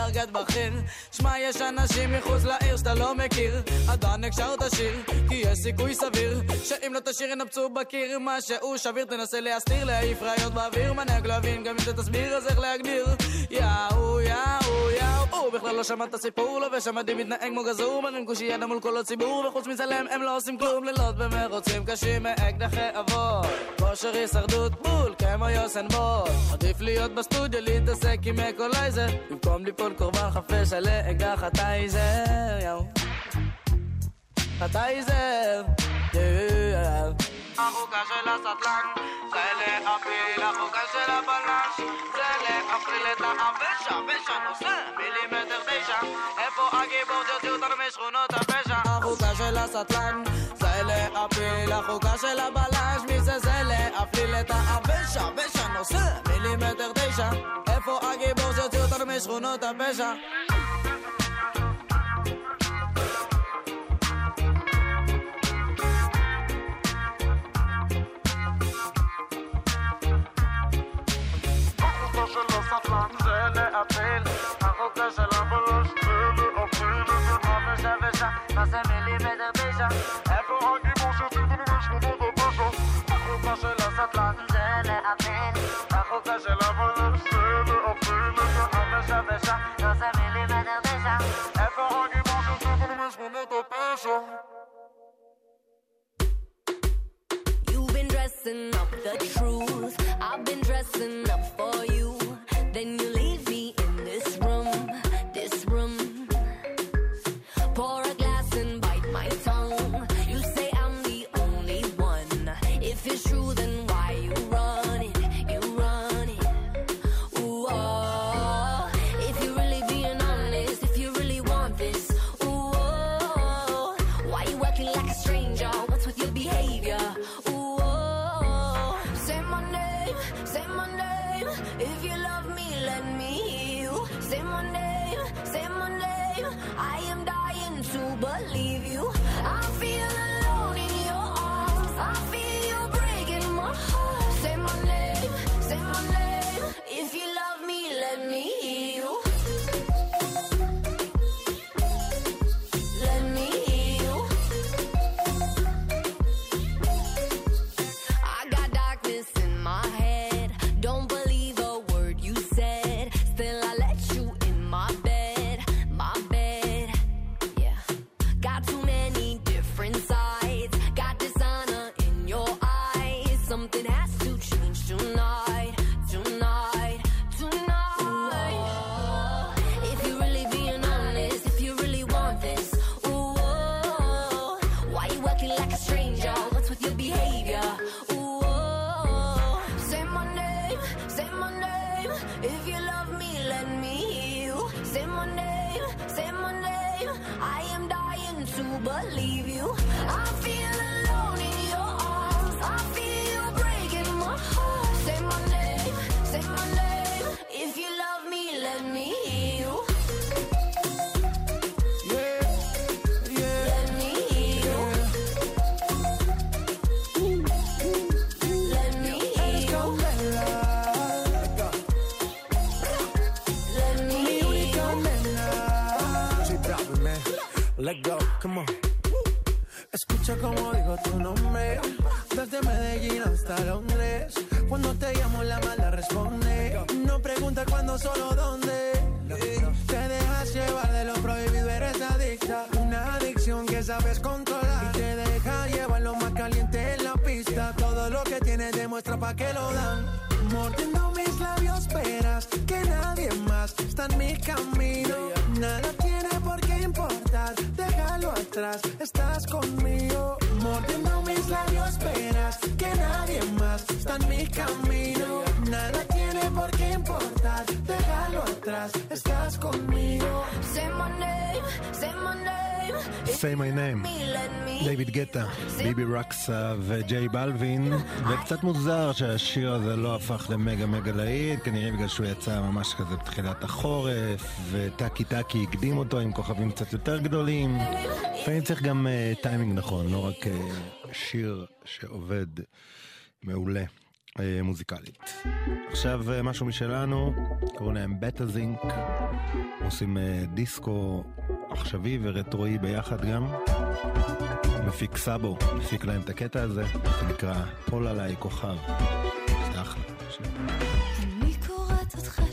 בדרגת בכיר. שמע, יש אנשים מחוץ לעיר שאתה לא מכיר. עדיין הקשר תשיר, כי יש סיכוי סביר שאם לא תשאיר ינפצו בקיר משהו שביר תנסה להסתיר, להעיף ראיות באוויר. מנהג להבין, גם אם זה תסביר אז איך להגדיר? יאו, יאו, יאו. הוא בכלל לא שמע את הסיפור, לובש המדים מתנהג כמו גזור. מרים קושייה מול כל הציבור וחוץ מצלם הם לא עושים כלום. לילות במרוצים קשים מאקדחי אבות. כושר הישרדות בול כמו יוסן בוט. עדיף להיות בסטודיו להתעסק עם אקולייזר במקום ליפול קורבן חפש על אקדח הטייזר יאו. הטייזר יאו החוקה של הסטלן זה להפיל החוקה של הבלש זה להפריל את העבש העבש הנושא מילימטר תשע. איפה הגיבור שהוציא אותנו משכונות הפשע? החוקה של הסטלן זה להפיל החוקה של הבלש. מי זה זה להפליל את העבש העבש הנושא מילימטר תשע שהוציא אותנו משכונות הפשע החוקה של הסטלן זה להפיל You've been dressing up the truth. I've been dressing up for you. Then you. Tu nombre. Desde Medellín hasta Londres. Cuando te llamo la mala responde. No pregunta cuándo, solo dónde. Te dejas llevar de lo prohibido, eres adicta. Una adicción que sabes controlar. Y te deja llevar lo más caliente en la pista. Todo lo que tienes demuestra pa' que lo dan. Mordiendo mis labios, verás que nadie más está en mi camino. Nada estás conmigo. Mordiendo mis labios, verás que nadie más está en mi camino. Nada tiene por qué importar, déjalo atrás, estás conmigo. Say my name. דיוויד גטה, ביבי רקסה וג'יי בלווין וקצת מוזר שהשיר הזה לא הפך למגה מגה להיט כנראה בגלל שהוא יצא ממש כזה בתחילת החורף וטקי טקי הקדים אותו עם כוכבים קצת יותר גדולים. לפעמים צריך גם אה, טיימינג נכון, לא רק אה, שיר שעובד מעולה מוזיקלית. עכשיו אה, משהו משלנו, קוראים להם בטה זינק, עושים אה, דיסקו עכשווי ורטרואי ביחד גם. מפיק סאבו, מפיק להם את הקטע הזה, זה נקרא פול עליי כוכב. אני קוראת אותך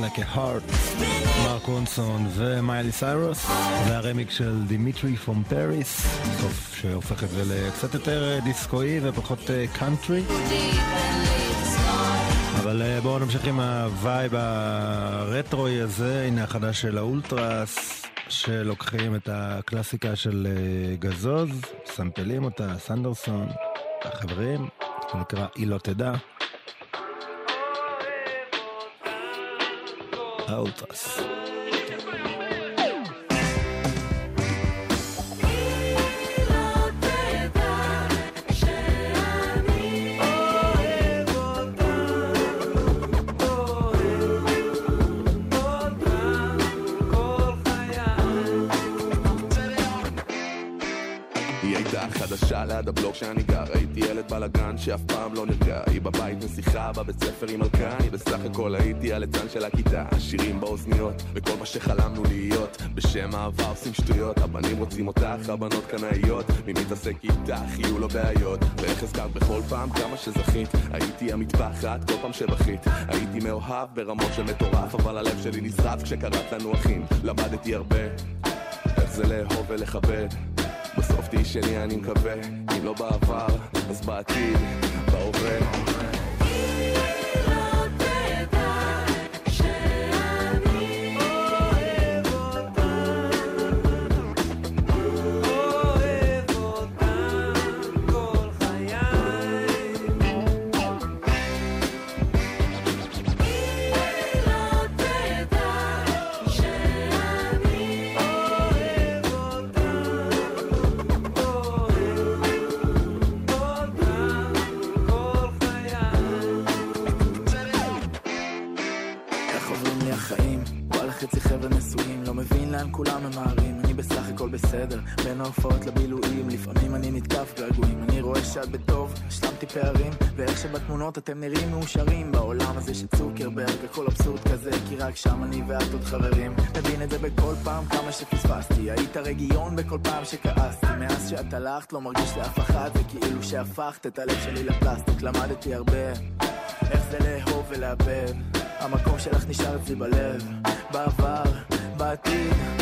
like a heart, מרק רונסון ומיילי סיירוס, והרמיקס של Dimitri From Paris, סוף שהופך את זה לקצת יותר אה, דיסקואי ופחות אה, קאנטרי. אבל אה, בואו נמשיך עם הווייב הרטרואי הזה, הנה החדש של האולטרס, שלוקחים את הקלאסיקה של אה, גזוז, סמפלים אותה, סנדרסון, החברים, זה נקרא היא לא תדע. האולטרס. חדשה ליד הבלוק שאני גר הייתי בלאגן שאף פעם לא נרגע. היא בבית נסיכה, בבית ספר עם מלכה. אני בסך הכל הייתי הליצן של הכיתה. שירים באוזניות וכל מה שחלמנו להיות. בשם אהבה עושים שטויות. הבנים רוצים אותך, הבנות קנאיות. מי מתעסק איתך, יהיו לו בעיות. ואיך הזכרת בכל פעם כמה שזכית? הייתי המטפחת כל פעם שבכית. הייתי מאוהב ברמות של מטורף אבל הלב שלי נשרף כשקראת לנו אחים. למדתי הרבה. איך זה לאהוב ולכבד תהיי שלי אני מקווה. אם לא בעבר אז בעתיד, בהווה שבתמונות אתם נראים מאושרים, בעולם הזה של צוקרברג, הכל אבסורד כזה, כי רק שם אני ואת עוד חברים, מבין את זה בכל פעם כמה שפספסתי, היית רגיון בכל פעם שכעסתי, מאז שאת הלכת לא מרגיש לאף אחד, זה כאילו שהפכת את הלב שלי לפלסטיק, למדתי הרבה, איך זה לאהוב ולאבד. המקום שלך נשאר אצלי בלב, בעבר, בעתיד,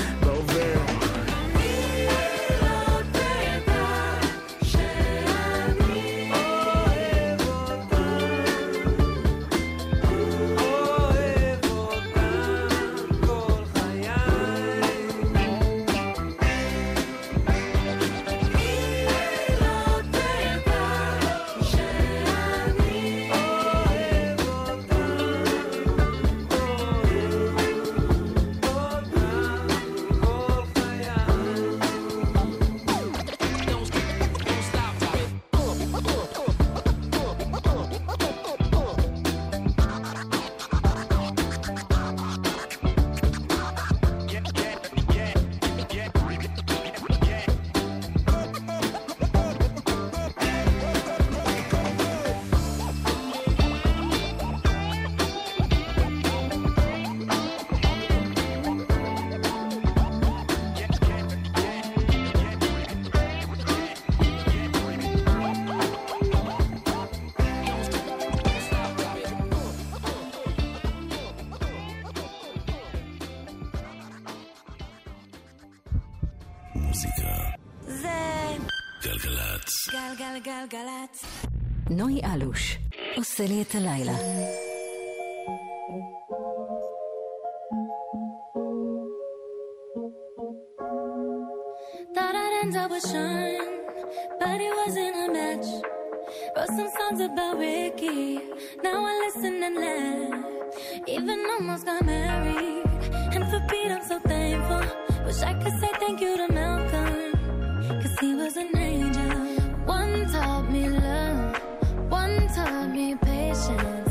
אלוש עושה לי את הלילה. Thought I'd end up with Sean, but it wasn't a match. Wrote some songs about Ricky, now I listen and laugh. Even almost got married, and for Pete I'm so thankful. Wish I could say thank you to Malcolm, cause he was an listen.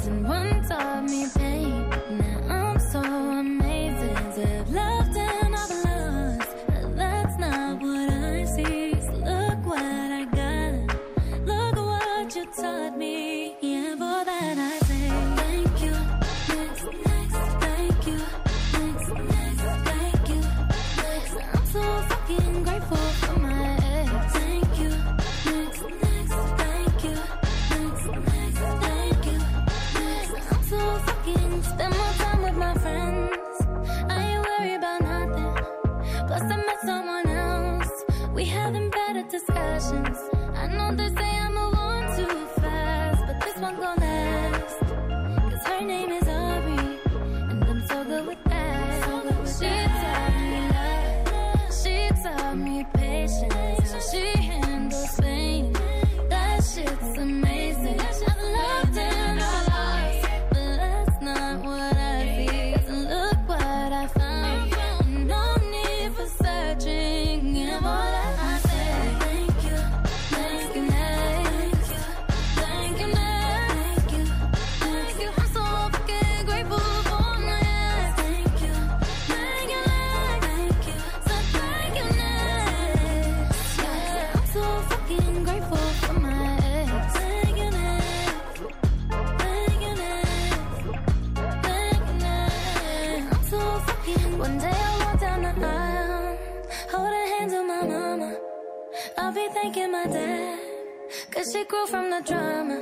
The drama.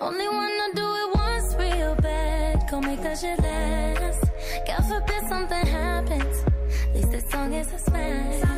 Only wanna do it once real bad, go make that shit last. God forbid something happens, at least this song is a smash.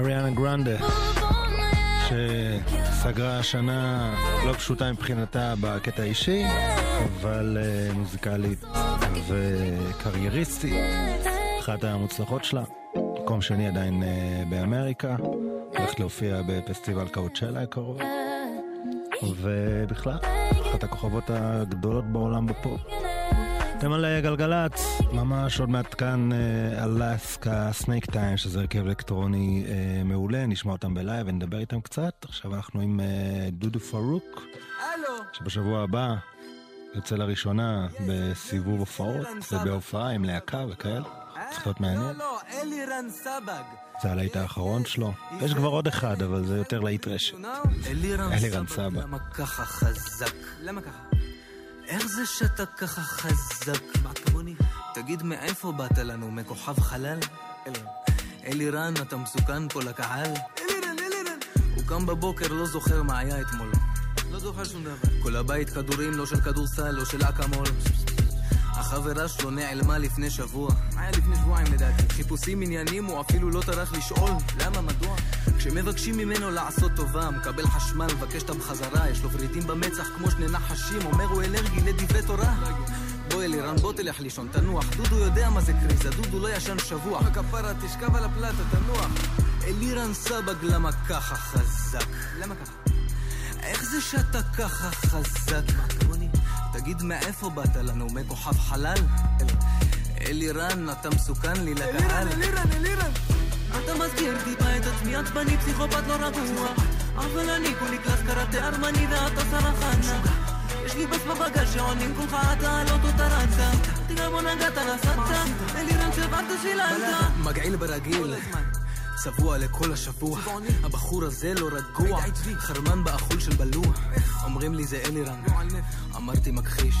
אריאנה גרנדה, שסגרה השנה לא פשוטה מבחינתה בקטע האישי, אבל אה, מוזיקלית וקרייריסטית. אחת המוצלחות שלה, מקום שני עדיין אה, באמריקה, הולכת להופיע בפסטיבל קואצ'לה הקרוב, ובכלל, אחת הכוכבות הגדולות בעולם בפופ. אתם על אה, גלגלצ, ממש עוד מעט כאן אה, Alaska Snack Time, שזה הרכב אלקטרוני אה, מעולה, נשמע אותם בלייב ונדבר איתם קצת. עכשיו אנחנו עם אה, דודו פרוק, שבשבוע הבא יוצא לראשונה בסיבוב הופעות ובהופעה עם להקה וכאלה. צריך להיות מעניין. לא, סבג. זה הלהיט האחרון שלו. יש כבר עוד אחד, אבל זה יותר להיט רשת. אלירן. סבג. למה ככה חזק? למה ככה? איך זה שאתה ככה חזק? מה כמוני? תגיד מאיפה באת לנו? מכוכב חלל? אלירן, אתה מסוכן פה לקהל? אלירן, אלירן. הוא קם בבוקר, לא זוכר מה היה אתמול. לא זוכר שום דבר. כל הבית כדורים, לא של כדורסל, לא של אקמול. החברה שלו נעלמה לפני שבוע. היה לפני שבועיים לדעתי? חיפושים עניינים, הוא אפילו לא טרח לשאול. למה? מדוע? כשמבקשים ממנו לעשות טובה, מקבל חשמל, מבקש אותם בחזרה, יש לו ורידים במצח כמו שני נחשים, אומר הוא אלרגי לדברי תורה. בוא אלירן, בוא תלך לישון, תנוח. דודו יודע מה זה קריזה, דודו לא ישן שבוע. הכפרה, תשכב על הפלטה, תנוח. אלירן סבג, למה ככה חזק? למה ככה? איך זה שאתה ככה חזק? מה כמוני? תגיד מאיפה באת לנו? מכוכב חלל? אלירן, אתה מסוכן לי לקהל. אלירן, אלירן! אתה מזכיר טיפה את עצמי, עצבני, פסיכופת לא רגוע. אבל אני כולי קלאס קראטה ארמני ואתה סרחנה. יש לי בסמה בגז שעונים כולך אתה על אוטו טרנטה. תיגע בוא נגעת נסעת, אלירן שברת שילנת. מגעיל ברגיל. צבוע לכל השבוע. הבחור הזה לא רגוע, חרמן באכול של בלוע. אומרים לי זה אלירן, אמרתי מכחיש.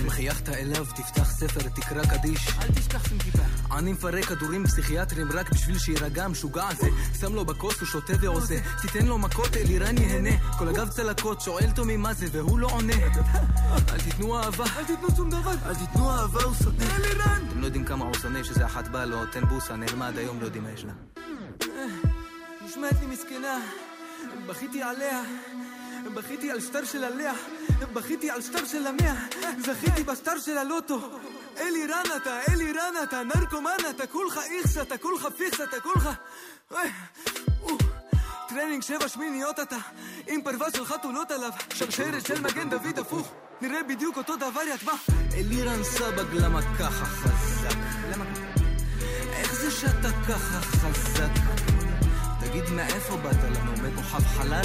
אם חייכת אליו, תפתח ספר, תקרא קדיש. אל תשכח שים כיפה. אני מפרק כדורים פסיכיאטרים רק בשביל שיירגע המשוגע הזה. שם לו בכוס, הוא שותה ועושה. תיתן לו מכות, אלירן ייהנה. כל הגב צלקות, שואל תומי מה זה, והוא לא עונה. אל תיתנו אהבה. אל תיתנו שום דבר. אל תיתנו אהבה, הוא שונא. אלירן! אתם לא יודעים כמה הוא שונא שזה אחת באה לו, תן בוסה, נעלמה עד היום, לא יודעים מה יש לה. נשמעת לי מסכנה, בכיתי עליה, בכיתי על שטר של עליה, בכיתי על שטר של המאה, זכיתי בשטר של הלוטו. אלי רן אתה, אלי רן אתה, נרקומן אתה, כולך איכס אתה, כולך פיכס אתה, כולך... טרנינג שבע שמיניות אתה, עם פרווה של חתולות עליו, שרשרת של מגן דוד הפוך, נראה בדיוק אותו דבר יטבע. אלירן סבג, למה ככה חזק? איך זה שאתה ככה חזק? תגיד מאיפה באת לנו, מכוכב חלל?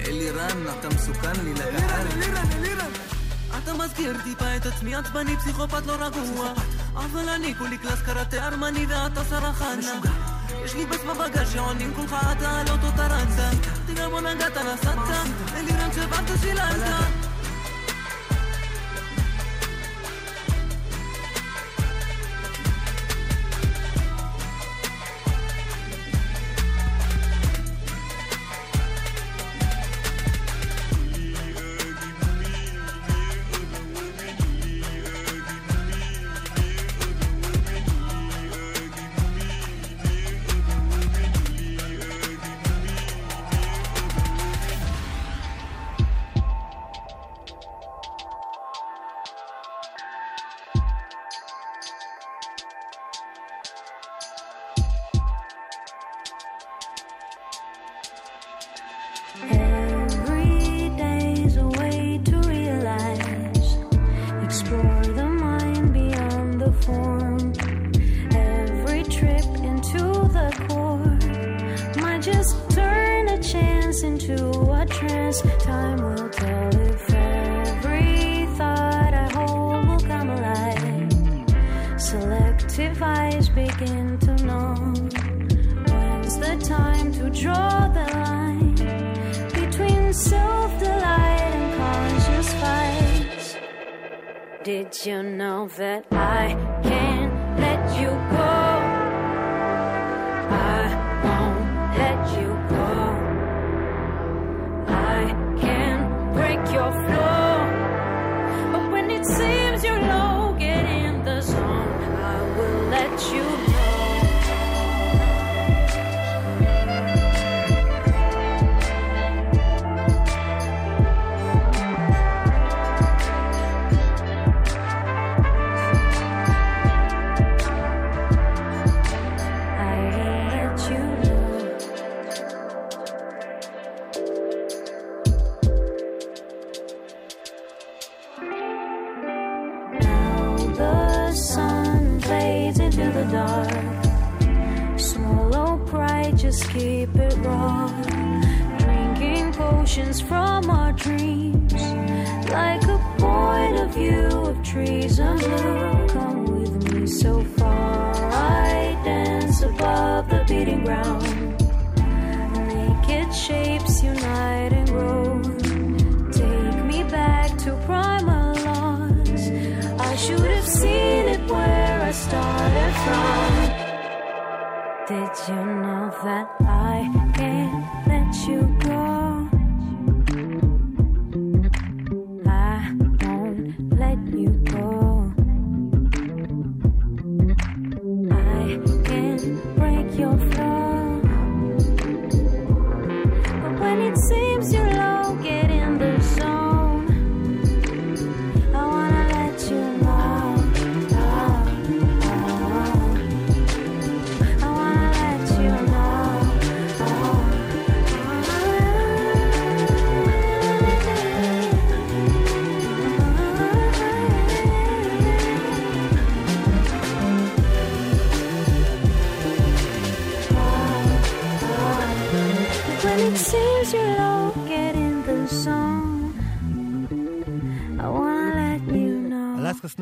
אלירן, אתה מסוכן לי לקהל. אלירן, אלירן! אתה מזכיר טיפה את עצמי עצבני, פסיכופת לא רגוע. אבל אני כולי קלאס קראטה ארמני ואתה סרחנה יש לי בסמה בגז שעונים כולך אתה על אותו טרנטה תראה בוא נגעת נסעת אלירן שברת שילמת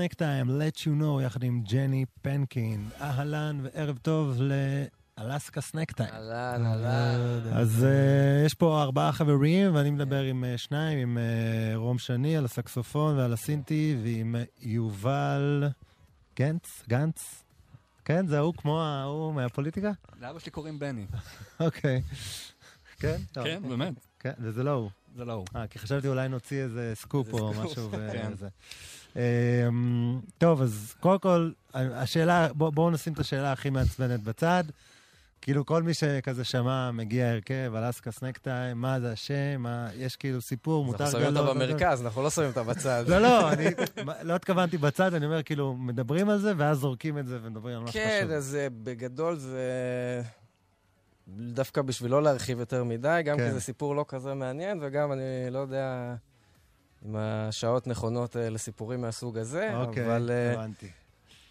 Snack Time, let you know, יחד עם ג'ני פנקין. אהלן וערב טוב Alaska Snack Time. אהלן, אהלן. אז אה, יש פה ארבעה חברים, ואני מדבר עם אה, שניים, עם אה, רום שני על הסקסופון ועל הסינטי, ועם יובל גנץ, גנץ. כן, זה ההוא כמו ההוא מהפוליטיקה? לאבא שלי קוראים בני. [laughs] אוקיי. כן? כן, באמת. כן, וזה לא הוא. זה לא הוא. אה, כי חשבתי אולי נוציא איזה סקופ או משהו כן. וזה. אמ, טוב, אז קודם כל, השאלה, בוא- בואו נשים את השאלה הכי מעצבנת בצד. כאילו כל מי שכזה שמע, מגיע הרכב, אלסקה סנק טיים, מה זה השם, מה, יש כאילו סיפור, מותר אנחנו גלות. שמים אותה וזה. במרכז, אנחנו לא שמים אותה בצד. לא, לא, אני לא התכוונתי בצד, אני אומר, כאילו, מדברים על זה, ואז זורקים את זה ומדברים על מה כן, שחשוב. אז אה, בגדול זה... דווקא בשביל לא להרחיב יותר מדי, גם כן. כי זה סיפור לא כזה מעניין, וגם אני לא יודע אם השעות נכונות אה, לסיפורים מהסוג הזה, אוקיי, אבל... אה, הבנתי.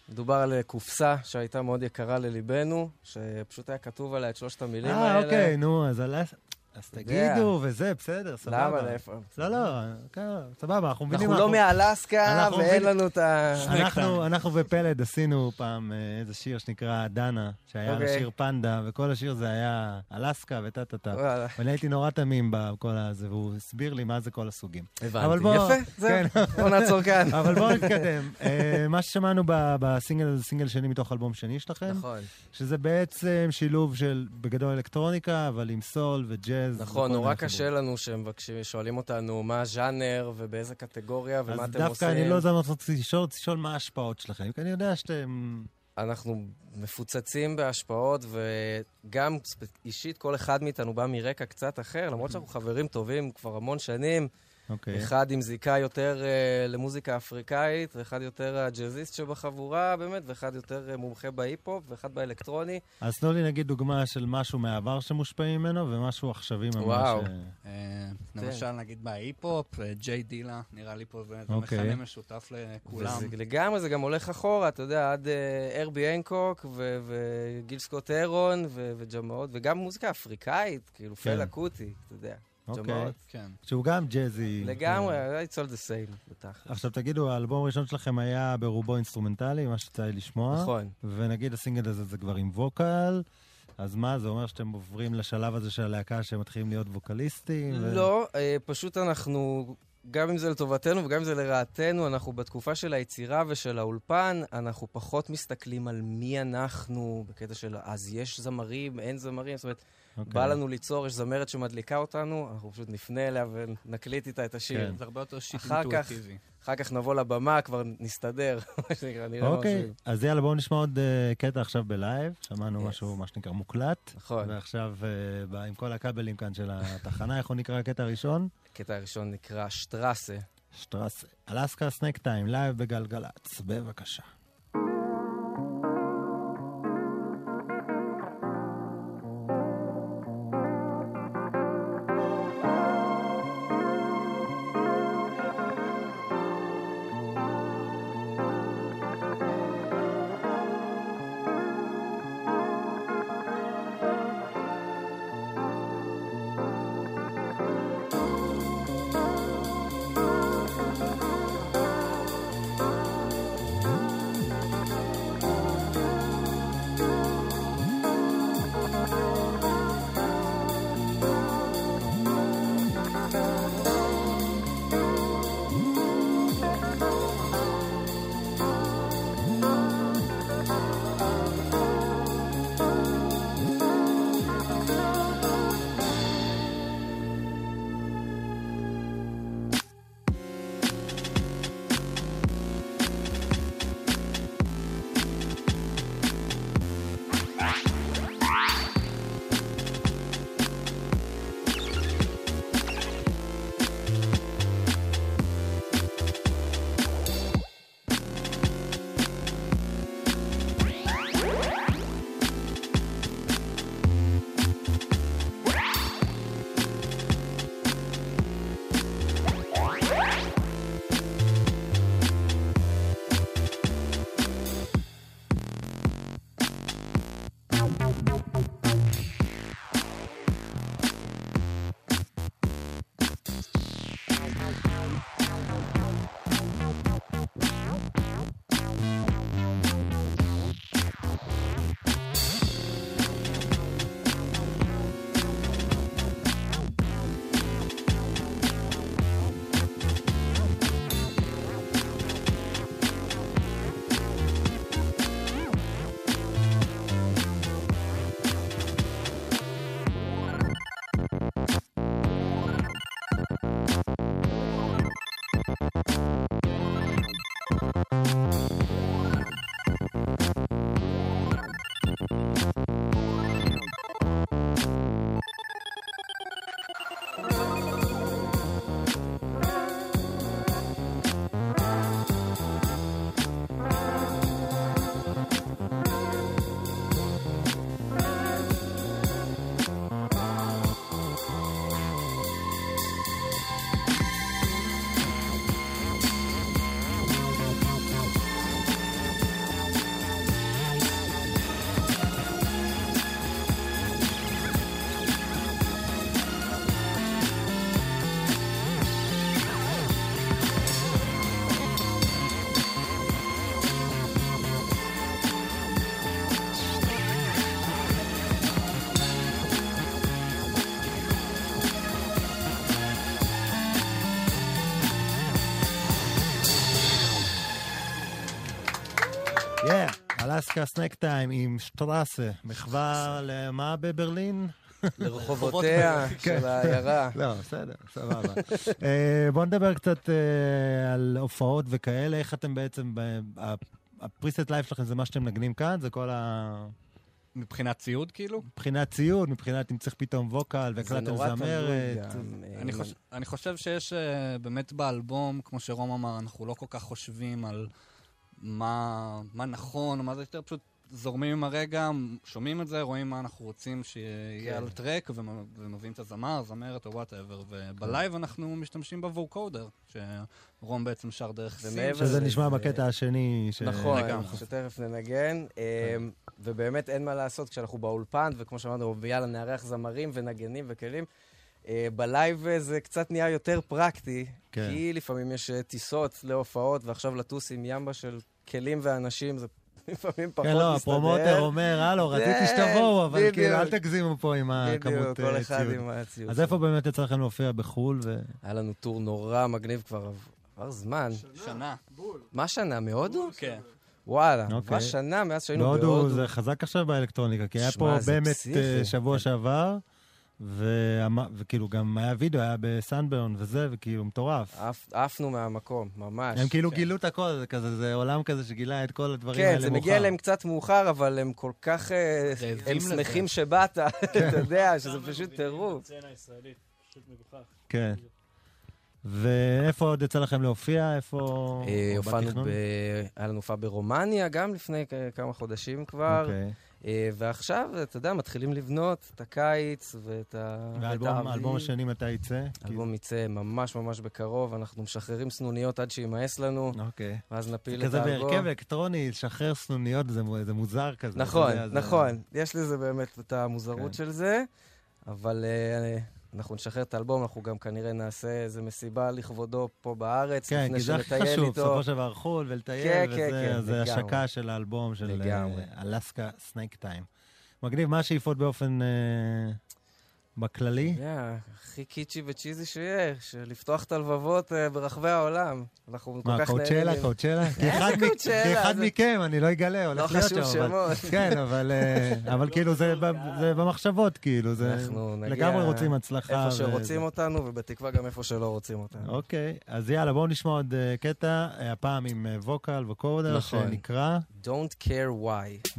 מדובר על אה, קופסה שהייתה מאוד יקרה לליבנו, שפשוט היה כתוב עליה את שלושת המילים האלה. אה, אוקיי, נו, אז אלס... אז תגידו, וזה, בסדר, סבבה. למה? לאיפה? לא, לא, כן, סבבה, אנחנו מבינים... אנחנו לא מאלסקה, ואין לנו את ה... אנחנו, אנחנו ופלד עשינו פעם אה, איזה שיר שנקרא דנה, שהיה על אוקיי. השיר פנדה, וכל השיר זה היה אלסקה וטה-טה-טה. וואלה. ואני הייתי נורא תמים בכל הזה, והוא הסביר לי מה זה כל הסוגים. הבנתי. אבל בוא- יפה, זהו. כן. בוא נעצור כאן. [laughs] אבל בואו נתקדם. אה, מה ששמענו בסינגל הזה, סינגל שני מתוך אלבום שני שלכם, נכון. שזה בעצם שילוב של, בגדול אלקטרוניקה, אבל עם סול וג'אז. נכון, וכל נורא קשה לנו שהם מבקשים, שואלים אותנו מה הז'אנר ובאיזה קטגוריה ומה אז אתם דווקא עושים. אני לא יודע מה רציתי לשאול, מה ההשפעות שלכם, כי אני יודע שאתם... אנחנו מפוצצים בהשפעות, וגם אישית כל אחד מאיתנו בא מרקע קצת אחר, למרות שאנחנו חברים טובים כבר המון שנים. אוקיי. אחד עם זיקה יותר אה, למוזיקה אפריקאית, ואחד יותר הג'אזיסט שבחבורה, באמת, ואחד יותר אה, מומחה בהיפ-הופ, ואחד באלקטרוני. אז תנו לי נגיד דוגמה של משהו מהעבר שמושפעים ממנו, ומשהו עכשווי ממש. וואו. כן. למשל, נגיד בהיפ-הופ, ג'יי דילה, נראה לי פה זה זה אוקיי. מכנה משותף לכולם. וזה לגמרי, זה גם הולך אחורה, אתה יודע, עד הרבי הנקוק, ו- וגיל סקוט הרון, ו- וג'מאות, וגם מוזיקה אפריקאית, כאילו כן. פלה קוטי, אתה יודע. אוקיי. כן. שהוא גם ג'אזי. לגמרי, כן. it's all the same, בתכל'ס. עכשיו תגידו, האלבום הראשון שלכם היה ברובו אינסטרומנטלי, מה לי לשמוע. נכון. ונגיד הסינגל הזה זה כבר עם vocal, אז מה, זה אומר שאתם עוברים לשלב הזה של הלהקה שהם מתחילים להיות ווקליסטים? ו- לא, אה, פשוט אנחנו, גם אם זה לטובתנו וגם אם זה לרעתנו, אנחנו בתקופה של היצירה ושל האולפן, אנחנו פחות מסתכלים על מי אנחנו, בקטע של אז יש זמרים, אין זמרים, זאת אומרת, אוקיי. בא לנו ליצור, יש זמרת שמדליקה אותנו, אנחנו פשוט נפנה אליה ונקליט איתה את השיר. כן. זה הרבה יותר shit אינטואיטיבי. אחר כך נבוא לבמה, כבר נסתדר, [laughs] מה שנקרא, נראה מה אוקיי. אז יאללה, בואו נשמע עוד אה, קטע עכשיו ב live. שמענו Yes. משהו, מה שנקרא, מוקלט. נכון. ועכשיו, אה, ב- עם כל הכבלים כאן של התחנה, איך הוא נקרא הקטע הראשון? הקטע הראשון נקרא שטרסה. שטרס. Alaska Snack Time, live בגלגלצ. בבקשה. Alaska Snack Time עם שטרסה, מחווה למה בברלין? לרחובותיה [laughs] כן. של העיירה. לא, בסדר, סבבה. [laughs] אה, בואו נדבר קצת אה, על הופעות וכאלה, איך אתם בעצם, ה preset live שלכם זה מה שאתם מנגנים כאן? זה כל ה... מבחינת ציוד כאילו? מבחינת ציוד, מבחינת אם צריך פתאום vocal והקלטתם נורא זמרת. אה, אני, חוש... אני חושב שיש באמת באלבום, כמו שרום אמר, אנחנו לא כל כך חושבים על מה, מה נכון, או מה זה יותר פשוט זורמים עם הרגע, שומעים את זה, רואים מה אנחנו רוצים שיהיה כן. על track, ומ- ומביאים את הזמר, זמרת או whatever. וב live אנחנו משתמשים ב vocoder, שרום בעצם שר דרך synth. שזה נשמע בקטע השני. ש- נכון, לגמרי. שתכף ננגן. אה, ובאמת אין מה לעשות כשאנחנו באולפן, וכמו שאמרנו, יאללה, נארח זמרים ונגנים וכלים. אה, ב live זה קצת נהיה יותר פרקטי, כן. כי לפעמים יש אה, טיסות להופעות, ועכשיו לטוס עם ימבה של כלים ואנשים, זה [laughs] לפעמים פחות כן, לא, מסתדר. הפרומוטר אומר, הלו, רציתי שתבואו, אבל. כאילו, אל תגזימו פה עם הכמות בדיוק, כל אה, אחד ציוד. עם הציוד אז. איפה באמת יצא לכם להופיע בחו"ל? היה לנו טור נורא מגניב כבר, עבר זמן. שנה. מה שנה? מהודו? כן. וואלה, אוקיי. עברה שנה מאז שהיינו בהודו בהודו. זה חזק עכשיו באלקטרוניקה, כי היה פה באמת פסיכי. אה, שבוע שעבר, וכאילו גם היה וידאו, היה בסנברן וזה, וכאילו מטורף. עפנו מהמקום, ממש. הם כאילו כן. גילו את הכל, זה כזה, זה עולם כזה שגילה את כל הדברים האלה כן, זה מאוחר. מגיע אליהם קצת מאוחר, אבל הם כל כך... אה, הם. שמחים שבאת, [laughs] כן. אתה יודע, שזה פשוט טירוף. כן. ואיפה עוד יצא לכם להופיע? איפה... אה, הופענו. היה לנו הופעה ברומניה, גם לפני כמה חודשים כבר. אה, ועכשיו, אתה יודע, מתחילים לבנות את הקיץ ואת ה- והאלבום. האלבום השני מתי יצא? האלבום יצא ממש ממש בקרוב, אנחנו משחררים סנוניות עד שימאס לנו, אוקיי. ואז נפיל זה את כזה האלבום. בהרכב אלקטרוני, לשחרר סנוניות זה זה מוזר כזה. נכון, זה- נכון. יש לזה באמת את כן. המוזרות של זה, אבל אה, אנחנו נשחרר את האלבום, אנחנו גם כנראה נעשה איזה מסיבה לכבודו פה בארץ, כן, לפני כי זה הכי שנטייל חשוב, איתו. בסופו של דבר חו"ל כן, ולטייל, כן, וזה כן, זה לגמרי. השקה של האלבום של. אלסקה סנייק טיים. מגניב, מה השאיפות באופן בכללי? כן, הכי קיצ'י וצ'יזי שיש, לפתוח את הלבבות אה, ברחבי העולם. אנחנו כל מה, כך נהנים. קואוצ'לה, קואוצ'לה? כי איזה קואוצ'לה? כי אחד מכם, אני לא אגלה, לא הולך להיות חשוב שם. אבל- שמות. [laughs] כן, אבל אה, אבל כאילו זה במחשבות, כאילו, זה אנחנו נגיע לגמרי רוצים הצלחה. איפה. שרוצים אותנו, ובתקווה גם איפה שלא רוצים אותנו. אוקיי, אז יאללה, בואו נשמע עוד אה, קטע, הפעם עם ווקל וקורדר, נכון. שנקרא... Don't care why.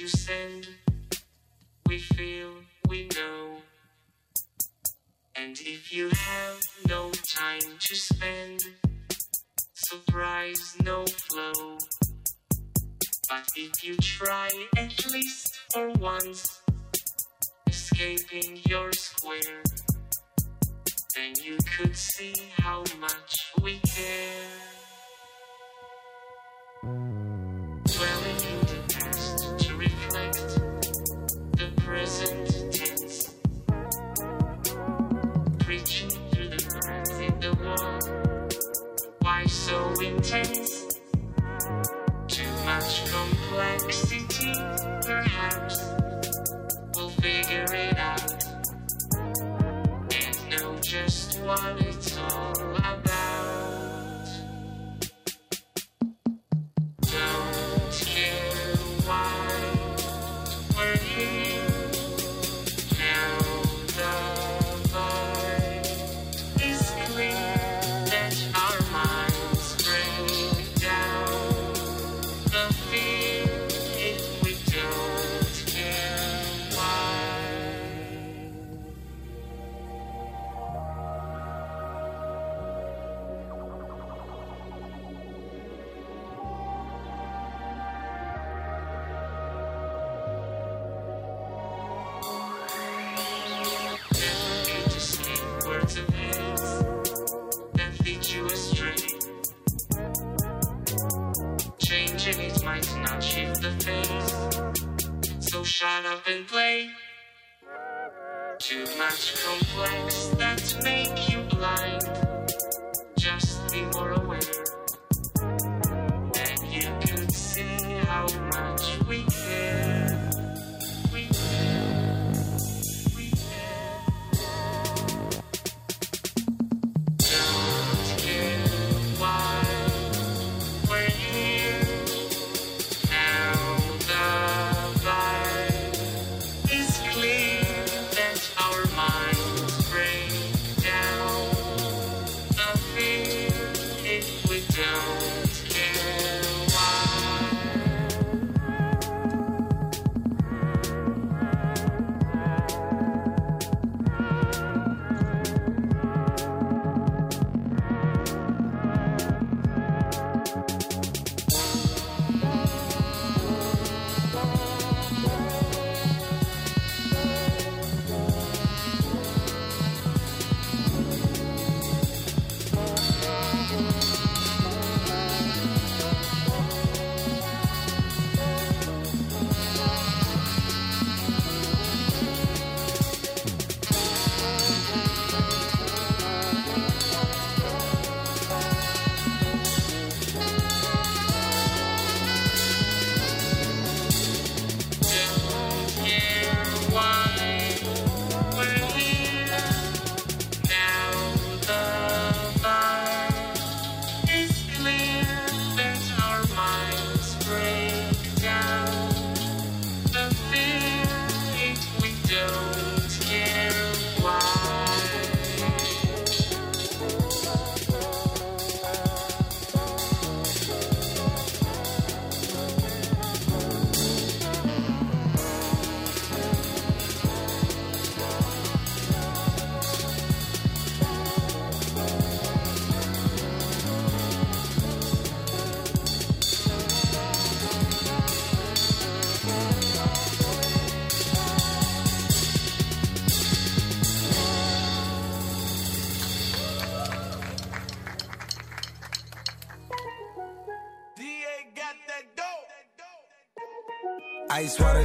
You send, we feel, we know. And if you have no time to spend, surprise, no flow. But if you try at least for once, escaping your square, then you could see how much we care. So intense? Too much complexity, perhaps. We'll figure it out and know just what it's all about.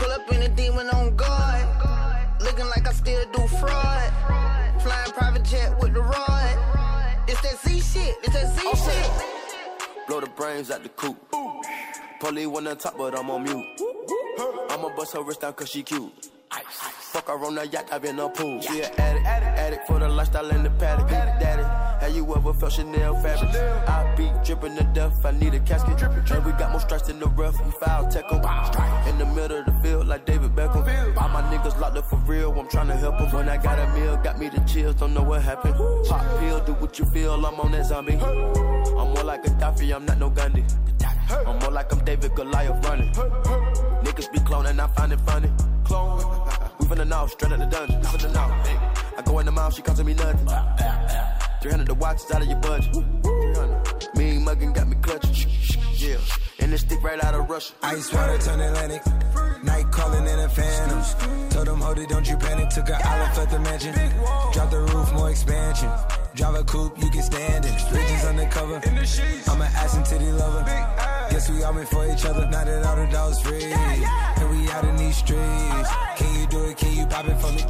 Pull up in a demon on guard. Looking like I still do fraud. Flying private jet with the rod. It's that Z shit. It's that Z oh, shit. Blow the brains out the coop. Polly one on top, but I'm on mute. I'ma bust her wrist down cause she cute. Fuck her on the yacht, I've been a pool. She an addict, addict, addict for the lifestyle and the paddock. Daddy, have you ever felt Chanel fabric? I be dripping to death, I need a casket. And we got more strikes in the rough, we foul 'em. In the middle of the field, like David Beckham. All my niggas locked up for real, I'm tryna help 'em. When I got a meal, got me the chills, don't know what happened. Pop pill, do what you feel, I'm on that zombie. I'm more like a Gaddafi, I'm not no Gandhi. I'm more like I'm David Goliath running. Niggas be cloning, I find it funny. Clone. We from the know, straight out the dungeon. Finna know. Hey. I go in the mouth, she costing me nothing. 300 the watch is out of your budget. 300. Mean muggin' got me clutching. Yeah. And this stick right out of Russia. Ice water turn Atlantic. Night calling in a phantom. Told them, hold it, don't you panic. Took an island, left the mansion. Drop the roof, more expansion. Drive a coupe, you can stand it. Bridges undercover. I'm an ass and titty lover. Guess we all meant for each other. Now that all the dogs free. And we out in these streets. Can you do it? Can you pop it for me?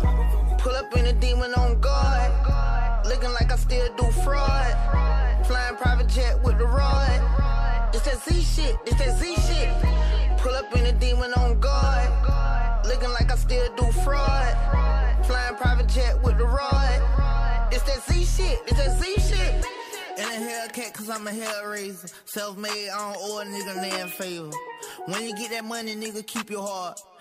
Pull up in a demon on guard. Looking like I still do fraud. Flying private jet with the rod. It's that Z shit. It's that Z shit. Pull up in a demon on guard. Looking like I still do fraud. Flying private jet with the rod. It's that Z shit. It's that Z shit. In a Hellcat, cause I'm a hellraiser. Self made, I don't owe a nigga name favor. When you get that money, nigga, keep your heart.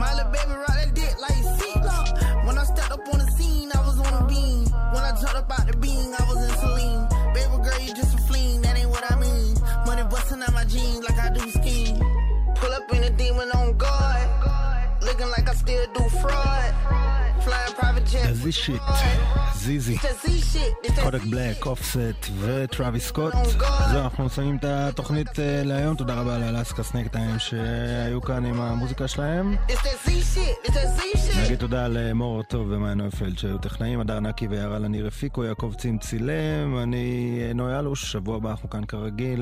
My little baby rock that dick like seatlock. When I stepped up on the scene, I was on a beam. When I jumped up out the beam, I was in saline. Baby girl, you just a fleen, that ain't what I mean. Money busting out my jeans like I do skiing. Pull up in a demon on guard. Looking like I still do fraud. זי שיט, זיזי, קודק בלק, אופסט וטראביס סקוט. זהו, אנחנו מסיימים את התוכנית אה, להיום. תודה רבה לאלסקה סנק טיים שהיו כאן עם המוזיקה שלהם. נגיד תודה למור טוב ומאי נויפלד שהיו טכנאים, הדר נקי ויערה לניר הפיקו, יעקב צים צילם, אני נוי אלוש, שבוע הבא אנחנו כאן כרגיל.